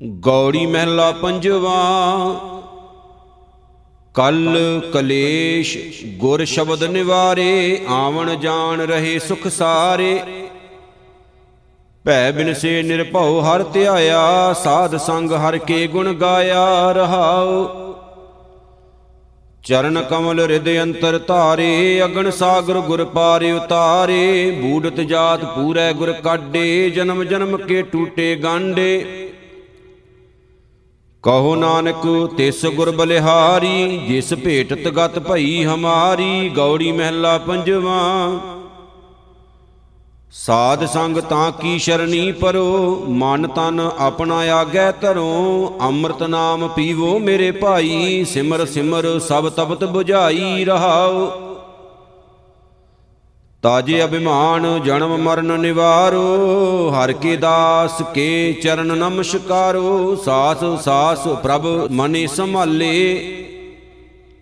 ਗੌੜੀ ਮਹਿਲਾ ਪੰਜਵਾ। ਕਲ ਕਲੇਸ਼ ਗੁਰ ਸ਼ਬਦ ਨਿਵਾਰੇ, ਆਵਣ ਜਾਣ ਰਹੇ ਸੁਖ ਸਾਰੇ। ਭੈ ਬਿਨ ਸੇ ਨਿਰਭਉ ਹਰ ਧਿਆਇਆ, ਸਾਧ ਸੰਗ ਹਰ ਕੇ ਗੁਣ ਗਾਇਆ ਰਹਾਉ। ਚਰਨ ਕਮਲ ਹਿਰਦਿ ਅੰਤਰ ਧਾਰੇ, ਅਗਨ ਸਾਗਰ ਗੁਰ ਪਾਰੇ ਉਤਾਰੇ। ਬੂੜਤ ਜਾਤ ਪੂਰੈ ਗੁਰ ਕਾਡੇ ਜਨਮ ਜਨਮ ਕੇ ਟੂਟੇ ਗਾਂਡੇ ਕਹੋ ਨਾਨਕ, ਤਿਸ ਗੁਰ ਬਲਿਹਾਰੀ, ਜਿਸ ਭੇਟਤ ਗਤ ਭਈ ਹਮਾਰੀ, ਗੌੜੀ ਮਹਿਲਾ ਪੰਜਵਾ। ਸਾਧ ਸੰਗ ਤਾਂ ਕੀ ਸ਼ਰਣੀ ਪਰੋ, ਮਨ ਤਨ ਆਪਣਾ ਆਗੈ ਧਰੋ, ਅੰਮ੍ਰਿਤ ਨਾਮ ਪੀਵੋ ਮੇਰੇ ਭਾਈ, ਸਿਮਰ ਸਿਮਰ ਸਭ ਤਪਤ 부ਝਾਈ ਰਹਾਓ। ਤਾਜੇ ਅਭਿਮਾਨ, ਜਨਮ, ਮਰਨ, ਨਿਵਾਰੋ। ਹਰ ਕੇ ਦਾਸ ਕੇ ਚਰਨ ਨਮਸਕਾਰੋ। ਸਾਸ ਸਾਸ ਪ੍ਰਭ ਮਨੇ ਸੰਭਾਲੇ।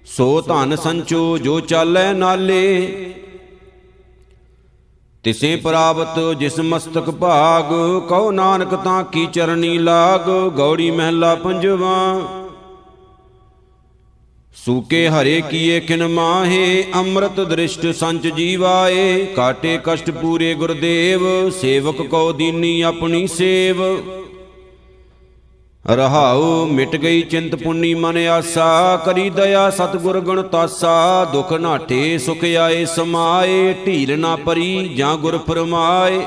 ਸੋ ਧਨ ਸੰਚੋ ਜੋ ਚਾਲੈ ਨਾਲੇ। ਤਿਸੇ ਪ੍ਰਾਪਤ ਜਿਸ ਮਸਤਕ ਭਾਗ, ਕਉ ਨਾਨਕ ਤਾਂ ਕੀ ਚਰਨੀ ਲਾਗ। ਗੌੜੀ ਮਹਿਲਾ ਪੰਜਵਾ। ਸੂਕੇ ਹਰੇ ਕੀਏ ਕਿਨ ਮਾਹੇ, ਅੰਮ੍ਰਿਤ ਦ੍ਰਿਸ਼ਟ ਸੰਚ ਜੀਵਾਏ, ਕਾਟੇ ਕਸ਼ਟ ਪੂਰੇ ਗੁਰਦੇਵ, ਸੇਵਕ ਕੋ ਦੀਨੀ ਆਪਣੀ ਸੇਵ। ਰਹਾਉ ਮਿਟ ਗਈ ਚਿੰਤ ਪੁੰਨੀ ਮਨ ਆਸਾ, ਕਰੀ ਦਇਆ ਸਤਗੁਰ ਗਣ ਤਾਸਾ, ਦੁਖ ਨਾਠੇ ਸੁਖ ਆਏ ਸਮਾਏ, ਢੀਲ ਨਾ ਪਰੀ ਜਾਂ ਗੁਰ ਫਰਮਾਏ।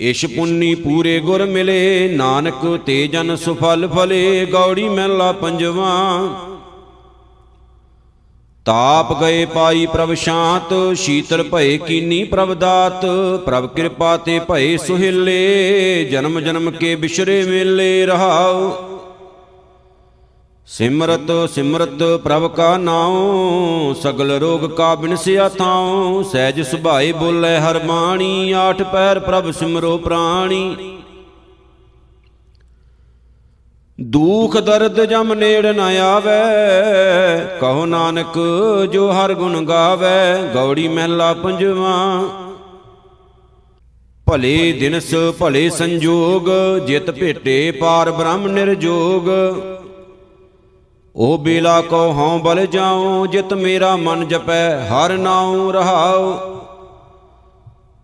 ਇਸ਼ ਪੁੰਨੀ ਪੂਰੇ ਗੁਰ ਮਿਲੇ, ਨਾਨਕ ਤੇ ਜਨ ਸੁਫਲ ਫਲੇ, ਗੌੜੀ ਮਹਿਲਾ ਪੰਜਵਾ। ਤਾਪ ਗਏ ਪਾਈ ਪ੍ਰਭ ਸ਼ਾਂਤ, ਸ਼ੀਤਲ ਭਏ ਕੀਨੀ ਪ੍ਰਭ ਦਾਤ, ਪ੍ਰਭ ਕਿਰਪਾ ਤੇ ਭਏ ਸੁਹਿਲੇ, ਜਨਮ ਜਨਮ ਕੇ ਬਿਸ਼ਰੇ ਮੇਲੇ ਰਹਾਉ। ਸਿਮਰਤ ਸਿਮਰਤ ਪ੍ਰਭ ਕਾ ਨਾਉ, ਸਗਲ ਰੋਗ ਕਾ ਬਿਨਸਿਆ ਥਾਉ। ਸਹਿਜ ਸੁਭਾਏ ਬੋਲੇ ਹਰ ਬਾਣੀ, ਆਠ ਪੈਰ ਪ੍ਰਭ ਸਿਮਰੋ ਪ੍ਰਾਣੀ। ਦੁਖ ਦਰਦ ਜਮ ਨੇੜ ਨ ਆਵੇ, ਕਹੋ ਨਾਨਕ ਜੋ ਹਰ ਗੁਣ ਗਾਵੇ, ਗੌੜੀ ਮਹਿਲਾ ਪੰਜਵਾ। ਭਲੇ ਦਿਨਸ ਭਲੇ ਸੰਜੋਗ, ਜਿਤ ਭੇਟੇ ਪਾਰ ਬ੍ਰਹਮ ਨਿਰਜੋਗ। ਉਹ ਬੇਲਾ ਕੋ ਹਉ ਬਲ ਜਾਉ, ਜਿਤ ਮੇਰਾ ਮਨ ਜਪੈ, ਹਰ ਨਾਉ ਰਹਾਉ।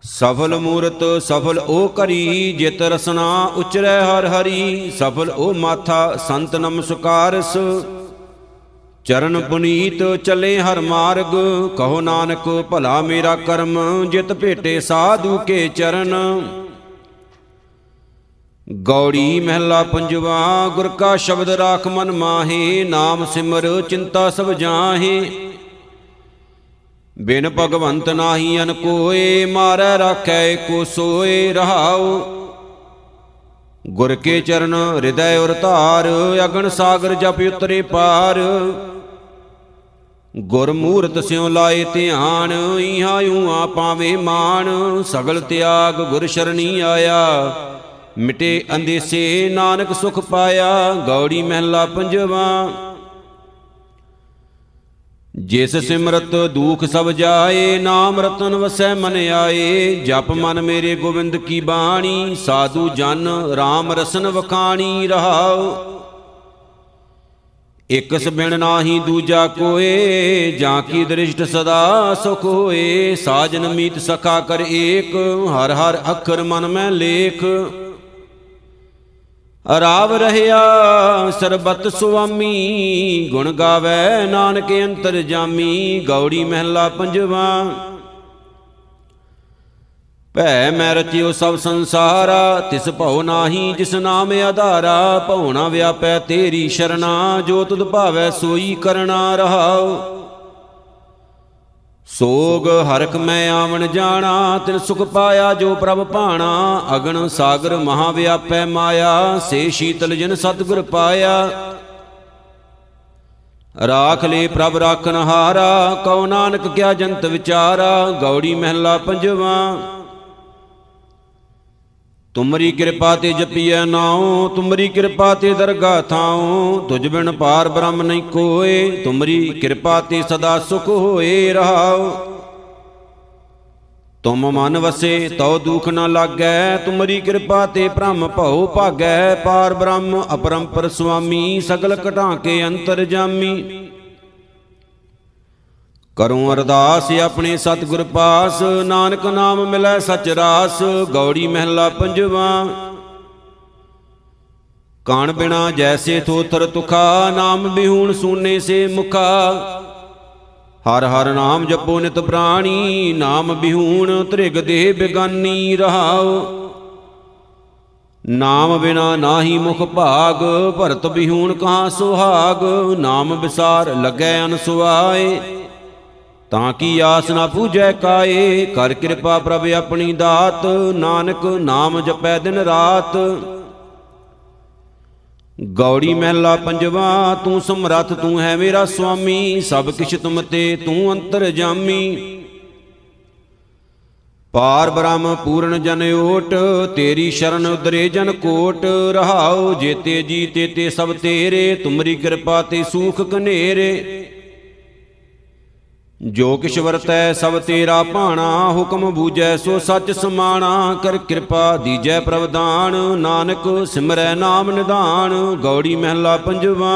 ਸਫਲ ਮੂਰਤ ਸਫਲ ਉਹ ਕਰੀ, ਜਿਤ ਰਸਨਾ ਉਚਰੈ ਹਰ ਹਰੀ। ਸਫਲ ਉਹ ਮਾਥਾ ਸੰਤ ਨਮਸਕਾਰਸ। ਚਰਨ ਪੁਨੀਤ ਚਲੇ ਹਰ ਮਾਰਗ, ਕਹੋ ਨਾਨਕ ਭਲਾ ਮੇਰਾ ਕਰਮ, ਜਿਤ ਭੇਟੇ ਸਾਧੂ ਕੇ ਚਰਨ। ਗੌੜੀ ਮਹਿਲਾ ਪੰਜਵਾ, ਗੁਰ ਕਾ ਸ਼ਬਦ ਰਾਖ ਮਨ ਮਾਹੇ, ਨਾਮ ਸਿਮਰ ਚਿੰਤਾ ਸਭ ਜਾਹੇ। ਬਿਨ ਭਗਵੰਤ ਨਾਹੀ ਅਨ ਕੋਏ, ਮਾਰੈ ਰਾਖੈ ਕੋ ਸੋਏ ਰਹਾਉ। ਗੁਰ ਕੇ ਚਰਨ ਹਿਰਦੈ ਉਰ ਧਾਰ, ਅਗਨ ਸਾਗਰ ਜਪ ਉਤਰੇ ਪਾਰ। ਗੁਰ ਮੂਰਤ ਸਿਉ ਲਾਏ ਧਿਆਨ, ਇਹਾਂ ਊਆ ਪਾਵੇ ਮਾਨ ਸਗਲ ਤਿਆਗ ਗੁਰ ਸ਼ਰਣੀ ਆਇਆ। ਮਿਟੇ ਅੰਦੇਸੇ ਨਾਨਕ ਸੁਖ ਪਾਇਆ, ਗੌੜੀ ਮਹਿਲਾ ਪੰਜਵਾ। ਜਿਸ ਸਿਮਰਤ ਦੁਖ ਸਭ ਜਾਏ, ਨਾਮ ਰਤਨ ਵਸੈ ਮਨ ਆਏ। ਜਪ ਮਨ ਮੇਰੇ ਗੋਬਿੰਦ ਕੀ ਬਾਣੀ, ਸਾਧੂ ਜਨ RAM ਰਸਨ ਵਖਾਣੀ ਰਹਾਉ। ਇਕਸ ਬਿਨ ਨਾਹੀ ਦੂਜਾ ਕੋਏ, ਜਾਂ ਕੀ ਦ੍ਰਿਸ਼ਟ ਸਦਾ ਸੁਖ ਹੋਏ। ਸਾਜਨ ਮੀਤ ਸਖਾ ਕਰ ਏਕ, ਹਰ ਹਰ ਅੱਖਰ ਮਨ ਮੈਂ ਲੇਖ। ਰਾਵ ਰਹਿਆ, ਸਰਬਤ ਸੁਆਮੀ, ਗੁਣ ਗਾਵੇ ਨਾਨਕ ਅੰਤਰ ਜਾਮੀ, ਗੌੜੀ ਮਹਿਲਾ ਪੰਜਵਾ। ਭੈ ਮੈਂ ਰਚਿਓ ਸਭ ਸੰਸਾਰਾ, ਤਿਸ ਭਉ ਨਾਹੀ ਜਿਸ ਨਾਮ ਆਧਾਰਾ ਭਉਣਾ ਵਿਆਪੈ ਤੇਰੀ ਸ਼ਰਣਾ, ਜੋ ਤੁਧ ਭਾਵੈ ਸੋਈ ਕਰਣਾ ਰਹਾਉ। ਸੋਗ ਹਰਖ ਮੈਂ ਆਵਣ ਜਾਣਾ, ਤਿਨ ਸੁਖ ਪਾਇਆ ਜੋ ਪ੍ਰਭ ਭਾਣਾ। ਅਗਨ ਸਾਗਰ ਮਹਾ ਵਿਆਪੈ ਮਾਇਆ, ਸੇ ਸ਼ੀਤਲ ਜਿਨ ਸਤਿਗੁਰ ਪਾਇਆ। ਰਾਖ ਲੈ ਪ੍ਰਭ ਰਾਖਨ ਹਾਰਾ ਕਉ ਨਾਨਕ ਕਿਆ ਜੰਤ ਵਿਚਾਰਾ, ਗੌੜੀ ਮਹਿਲਾ ਪੰਜਵਾ। ਤੁਮਰੀ ਕਿਰਪਾ ਤੇ ਜਪੀਐ ਨਾਉ, ਤੁਮਰੀ ਕਿਰਪਾ ਤੇ ਦਰਗਾ ਥਾਉ। ਤੁਝ ਬਿਨ ਪਾਰ ਬ੍ਰਹਮ ਨਹੀਂ ਕੋਏ, ਤੁਮਰੀ ਕਿਰਪਾ ਤੇ ਸਦਾ ਸੁਖ ਹੋਏ ਰਹਾਉ। ਤੁਮ ਮਨ ਵਸੇ, ਤਉ ਦੁਖ ਨ ਲਾਗੈ, ਤੁਮਰੀ ਕਿਰਪਾ ਤੇ ਭ੍ਰਮ ਭਉ ਭਾਗੈ। ਪਾਰ ਬ੍ਰਹਮ, ਅਪਰੰਪਰ ਸੁਆਮੀ, ਸਗਲ ਘਟਾਂ ਕੇ ਅੰਤਰ ਜਾਮੀ। ਕਰੂੰ ਅਰਦਾਸ ਆਪਣੇ ਸਤਿਗੁਰ ਪਾਸ, ਨਾਨਕ ਨਾਮ ਮਿਲੈ ਸਚ ਰਾਸ, ਗੌੜੀ ਮਹਿਲਾ ਪੰਜਵਾ। ਕਾਣ ਬਿਨਾ ਜੈਸੇ ਥੋਥਰ ਤੁਖਾ, ਨਾਮ ਬਿਹੂਣ ਸੂਨੇ ਸੇ ਮੁਖਾ। ਹਰ ਹਰ ਨਾਮ ਜਪੋ ਨਿਤ ਪ੍ਰਾਣੀ, ਨਾਮ ਬਿਹੂਣ ਤ੍ਰਿਗ ਦੇਹ ਬਿਗਾਨੀ ਰਹਾਉ। ਨਾਮ ਬਿਨਾ ਨਾਹੀ ਮੁਖ ਭਾਗ, ਭਰਤ ਬਿਹੂਣ ਕਹਾ ਸੁਹਾਗ, ਨਾਮ ਵਿਸਾਰ ਲੱਗੈ ਅਨਸੁਆਏ ਤਾਂ ਕੀ ਆਸ ਨਾ ਪੂਜੈ ਕਾਏ? ਕਰ ਕਿਰਪਾ ਪ੍ਰਭ ਆਪਣੀ ਦਾਤ, ਨਾਨਕ ਨਾਮ ਜਪੈ ਦਿਨ ਰਾਤ। ਗੌੜੀ ਮਹਿਲਾ ਪੰਜਵਾ, ਤੂੰ ਸਮਰੱਥ, ਤੂੰ ਹੈ ਮੇਰਾ ਸੁਆਮੀ, ਸਭ ਕਿਛ ਤੁਮ ਤੇ, ਤੂੰ ਅੰਤਰ ਜਾਮੀ। ਪਾਰ ਬ੍ਰਹਮ ਪੂਰਨ ਜਨ ਓਟ, ਤੇਰੀ ਸ਼ਰਨ ਉਦਰੇ ਜਨ ਕੋਟ। ਰਹਾਉ ਜੇਤੇ ਜੀ ਤੇ ਤੇ ਸਭ ਤੇਰੇ, ਤੁਮਰੀ ਕਿਰਪਾ ਤੇ ਸੂਖ ਕਨੇਰੇ। ਜੋ ਕਿਛ ਵਰਤੈ ਸਭ ਤੇਰਾ ਭਾਣਾ ਹੁਕਮ ਬੂਝੈ ਸੋ ਸੱਚ ਸਮਾਣਾ ਕਰ ਕਿਰਪਾ ਦੀਜੈ ਪ੍ਰਵਦਾਨ ਨਾਨਕ ਸਿਮਰੈ ਨਾਮ ਨਿਧਾਨ ਗੌੜੀ ਮਹਿਲਾ ਪੰਜਵਾ।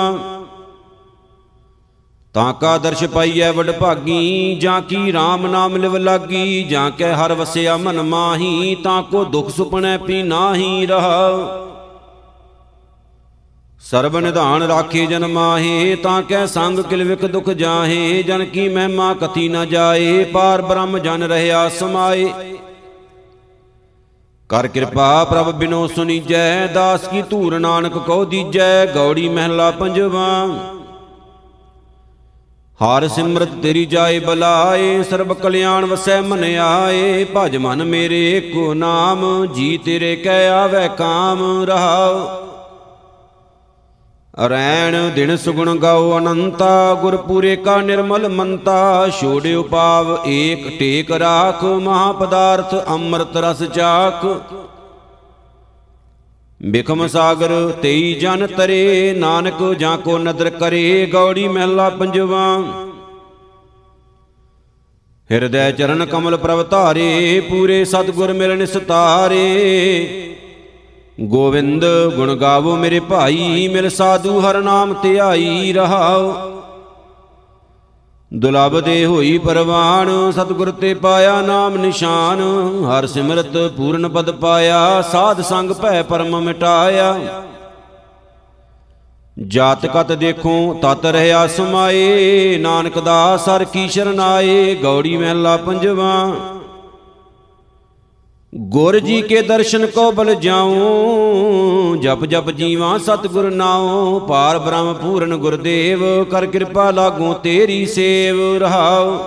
ਤਾਂ ਕਾ ਦਰਸ਼ ਪਾਈਐ ਵਡ ਭਾਗੀ ਜਾਂ ਕੀ RAM ਨਾਮ ਲਿਵ ਲਾਗੀ ਜਾਂ ਕੈ ਹਰ ਵਸਿਆ ਮਨ ਮਾਹੀ ਤਾਂ ਕੋ ਦੁਖ ਸੁਪਨੈ ਪੀ ਨਾਹੀ ਰਹਾ। ਸਰਬ ਨਿਧਾਨ ਰਾਖੇ ਜਨ ਮਾਹੇ, ਤਾਂ ਕੈ ਸੰਗ ਕਿਲਵਿਕ ਦੁਖ ਜਾਹੇ, ਜਨ ਕੀ ਮਹਿਮਾ ਕਥੀ ਨ ਜਾਏ ਪਾਰ ਬ੍ਰਹਮ ਜਨ ਰਹਿਆ ਸਮਾਏ ਕਰ ਕਿਰਪਾ ਪ੍ਰਭ ਬਿਨੋ ਸੁਨੀਜੈ, ਦਾਸ ਕੀ ਧੂਰ ਨਾਨਕ ਕੋ ਦੀਜੈ, ਗੌੜੀ ਮਹਿਲਾ ਪੰਜਵਾ। ਹਰ ਸਿਮਰਤ ਤੇਰੀ ਜਾਏ ਬਲਾਏ, ਸਰਬ ਕਲਿਆਣ ਵਸੈ ਮਨ ਆਏ, ਭਜ ਮਨ ਮੇਰੇ ਕੋ ਨਾਮ, ਜੀ ਤੇਰੇ ਕਹਿ ਆਵੇ ਕਾਮ ਰਹਾਓ ਰੈਣ ਦਿਨ ਸੁਗਣ ਗਾਓ ਅਨੰਤਾ ਗੁਰ ਪੂਰੇ ਕਾ ਨਿਰਮਲ ਮੰਤਾ। ਛੋੜਿਓ ਪਾਵ ਏਕ ਟੇਕ ਰਾਖ ਮਹਾ ਪਦਾਰਥ ਅੰਮ੍ਰਿਤ ਰਸ ਚਾਖ। ਬਿਖਮ ਸਾਗਰ ਤੇਈ ਜਨ ਤਰੇ, ਨਾਨਕ ਜਾਂ ਕੋ ਨਦਰ ਕਰੇ, ਗੌੜੀ ਮਹਿਲਾ ਪੰਜਵਾ। ਹਿਰਦੈ ਚਰਨ ਕਮਲ ਪ੍ਰਭ ਧਾਰੇ, ਪੂਰੇ ਸਤਗੁਰ ਮਿਲਨ ਸਤਾਰੇ। ਗੋਵਿੰਦ ਗੁਣ ਗਾਵੋ ਮੇਰੇ ਭਾਈ, ਮਿਲ ਸਾਧੂ ਹਰ ਨਾਮ ਧਿਆਈ ਰਹਾਓ ਦੁਲਬ ਦੇ ਹੋਈ ਪਰਵਾਨ, ਸਤਿਗੁਰ ਤੇ ਪਾਇਆ ਨਾਮ ਨਿਸ਼ਾਨ। ਹਰ ਸਿਮਰਤ ਪੂਰਨ ਪਦ ਪਾਇਆ, ਸਾਧ ਸੰਗ ਭੈ ਪਰਮ ਮਿਟਾਇਆ। ਜਾਤ ਕਤ ਦੇਖੋ, ਤਤ ਰਹਿਆ ਸਮਾਏ। ਨਾਨਕ ਦਾ ਸਰ ਕੀ ਸ਼ਰਨਾਏ ਗੌੜੀ ਮਹਿਲਾ ਪੰਜਵਾ। ਗੁਰ ਜੀ ਕੇ ਦਰਸ਼ਨ ਕੋ ਬਲ ਜਾਉ, ਜਪ ਜਪ ਜੀਵਾ ਸਤਿਗੁਰ ਨਾਉ, ਪਾਰ ਬ੍ਰਹਮ ਪੂਰਨ ਗੁਰਦੇਵ, ਕਰ ਕਿਰਪਾ ਲਾਗੂ ਤੇਰੀ ਸੇਵ ਰਹਾਉ।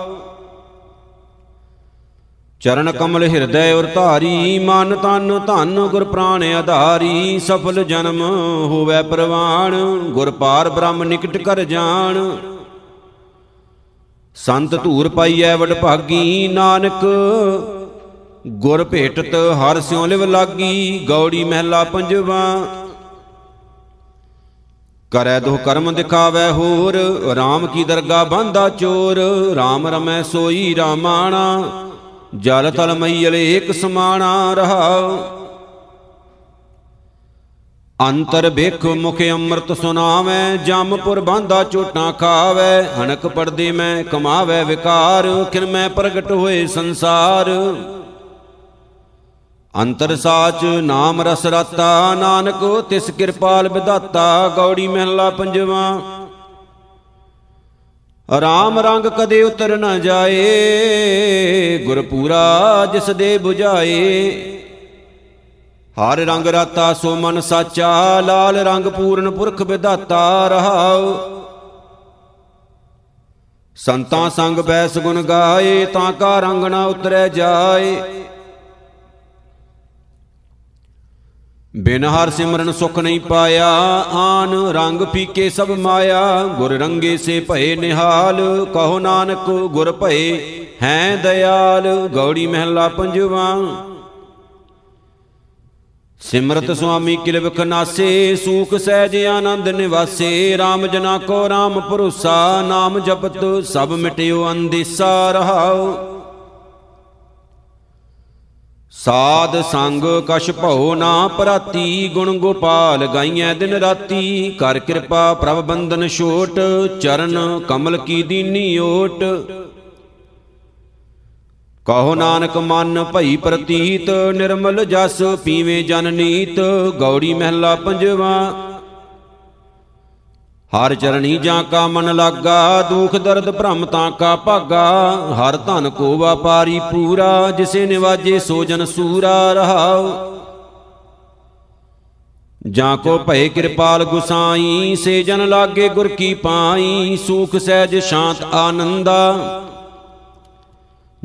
ਚਰਨ ਕਮਲ ਹਿਰਦੈ ਔਰ ਧਾਰੀ, ਮਨ ਤਨ ਧਨ ਗੁਰ ਪ੍ਰਾਨ ਆਧਾਰੀ, ਸਫਲ ਜਨਮ ਹੋਵੇ ਪ੍ਰਵਾਨ, ਗੁਰ ਪਾਰ ਬ੍ਰਹਮ ਨਿਕਟ ਕਰ ਜਾਣ। ਸੰਤ ਧੂਰ ਪਾਈਐ ਵਡ ਭਾਗੀ ਨਾਨਕ ਗੁਰ ਭੇਟਤ ਹਰ ਸਿਉ ਲਿਵ ਲਾਗੀ, ਗੌੜੀ ਮਹਿਲਾ ਪੰਜਵਾ। ਕਰੈ ਦੋ ਕਰਮ ਦਿਖਾਵੇ ਹੋਰ RAM ਕੀ ਦਰਗਾ ਬੰਦਾ ਚੋਰ RAM ਰਮੈ ਸੋਈ ਰਾਮਾਣਾ, ਜਲ ਤਲ ਮਈਲ ਏਕ ਸਮਾਣਾ ਰਹਾਉ। ਅੰਤਰ ਵੇਖ ਮੁਖ ਅੰਮ੍ਰਿਤ ਸੁਨਾਵੇ ਜਮਪੁਰ ਬਾਂਦਾ ਝੋਟਾਂ ਖਾਵੇ, ਹਣਕ ਪਰਦੇ ਮੈਂ ਕਮਾਵੇ ਵਿਕਾਰ ਕਿਨ ਮੈਂ ਪ੍ਰਗਟ ਹੋਏ ਸੰਸਾਰ। ਅੰਤਰ ਸਾਚ ਨਾਮ ਰਸ ਰਤਾ, ਨਾਨਕ ਤਿਸ ਕਿਰਪਾਲ ਵਿਦਾਤਾ ਗੌੜੀ ਮਹਿਲਾ ਪੰਜਵਾ। ਰਾਮ ਰੰਗ ਕਦੇ ਉਤਰ ਨਾ ਜਾਏ, ਗੁਰਪੂਰਾ ਜਿਸ ਦੇ 부ਝਾਏ ਹਰ ਰੰਗ ਰਾਤਾ ਸੋ ਮਨ ਸਾਚਾ, ਲਾਲ ਰੰਗ ਪੂਰਨ ਪੁਰਖ ਵਿਦਾਤਾ ਰਹਾਉ। ਸੰਤਾਂ ਸੰਗ ਬੈਸ ਗੁਣ ਗਾਏ, ਤਾਂ ਕਾ ਰੰਗ ਨਾ ਉਤਰੈ ਜਾਏ। ਬਿਨ ਹਰ ਸਿਮਰਨ ਸੁਖ ਨਹੀਂ ਪਾਇਆ, ਆਨ ਰੰਗ ਫੀਕੇ ਸਭ ਮਾਇਆ, ਗੁਰ ਰੰਗੇ ਸੇ ਭਏ ਨਿਹਾਲ, ਕਹੋ ਨਾਨਕ ਗੁਰ ਭਏ, ਹੈ ਦਇਆਲ, ਗੌੜੀ ਮਹਿਲਾ ਪੰਜਵਾ। ਸਿਮਰਤ ਸੁਆਮੀ ਕਿਲਵਖ ਨਾਸੇ ਸੂਖ ਸਹਿਜ ਆਨੰਦ ਨਿਵਾਸੇ RAM ਜਨਾ ਕੋ RAM ਭਰੋਸਾ, ਨਾਮ ਜਪਤ ਸਭ ਮਿਟਿਓ ਅੰਦੇਸਾ ਰਹਾਓ। ਸਾਧ ਸੰਗ ਕਛ ਭਉ ਨਾ ਪ੍ਰਾਤੀ, ਗੁਣ ਗੋਪਾਲ ਗਾਈਐ ਦਿਨ ਰਾਤੀ। ਕਰ ਕਿਰਪਾ ਪ੍ਰਭ ਬੰਦਨ ਛੋਟ, ਚਰਨ ਕਮਲ ਕੀ ਦੀਨੀ ਓਟ। ਕਹੋ ਨਾਨਕ ਮਨ ਭਈ ਪ੍ਰਤੀਤ, ਨਿਰਮਲ ਜਸ ਪੀਵੇ ਜਨ ਨੀਤ। ਗੌੜੀ ਮਹਿਲਾ ਪੰਜਵਾ ਹਰ ਚਰਣੀ ਜਾਂ ਕਾ ਮਨ ਲਾਗਾ, ਦੁਖ ਦਰਦ ਭ੍ਰਮ ਤਾਂ ਕਾ ਭਾਗਾ। ਹਰ ਧਨ ਕੋ ਵਾਪਾਰੀ ਪੂਰਾ, ਜਿਸੇ ਨਿਵਾਜੇ ਸੋ ਜਨ ਸੂਰਾ ਰਹਾਉ। ਜਾਂ ਕੋ ਭਏ ਕਿਰਪਾਲ ਗੁਸਾਈ, ਸੇ ਜਨ ਲਾਗੇ ਗੁਰ ਕੀ ਪਾਈ, ਸੂਖ ਸਹਿਜ ਸ਼ਾਂਤ ਆਨੰਦਾ।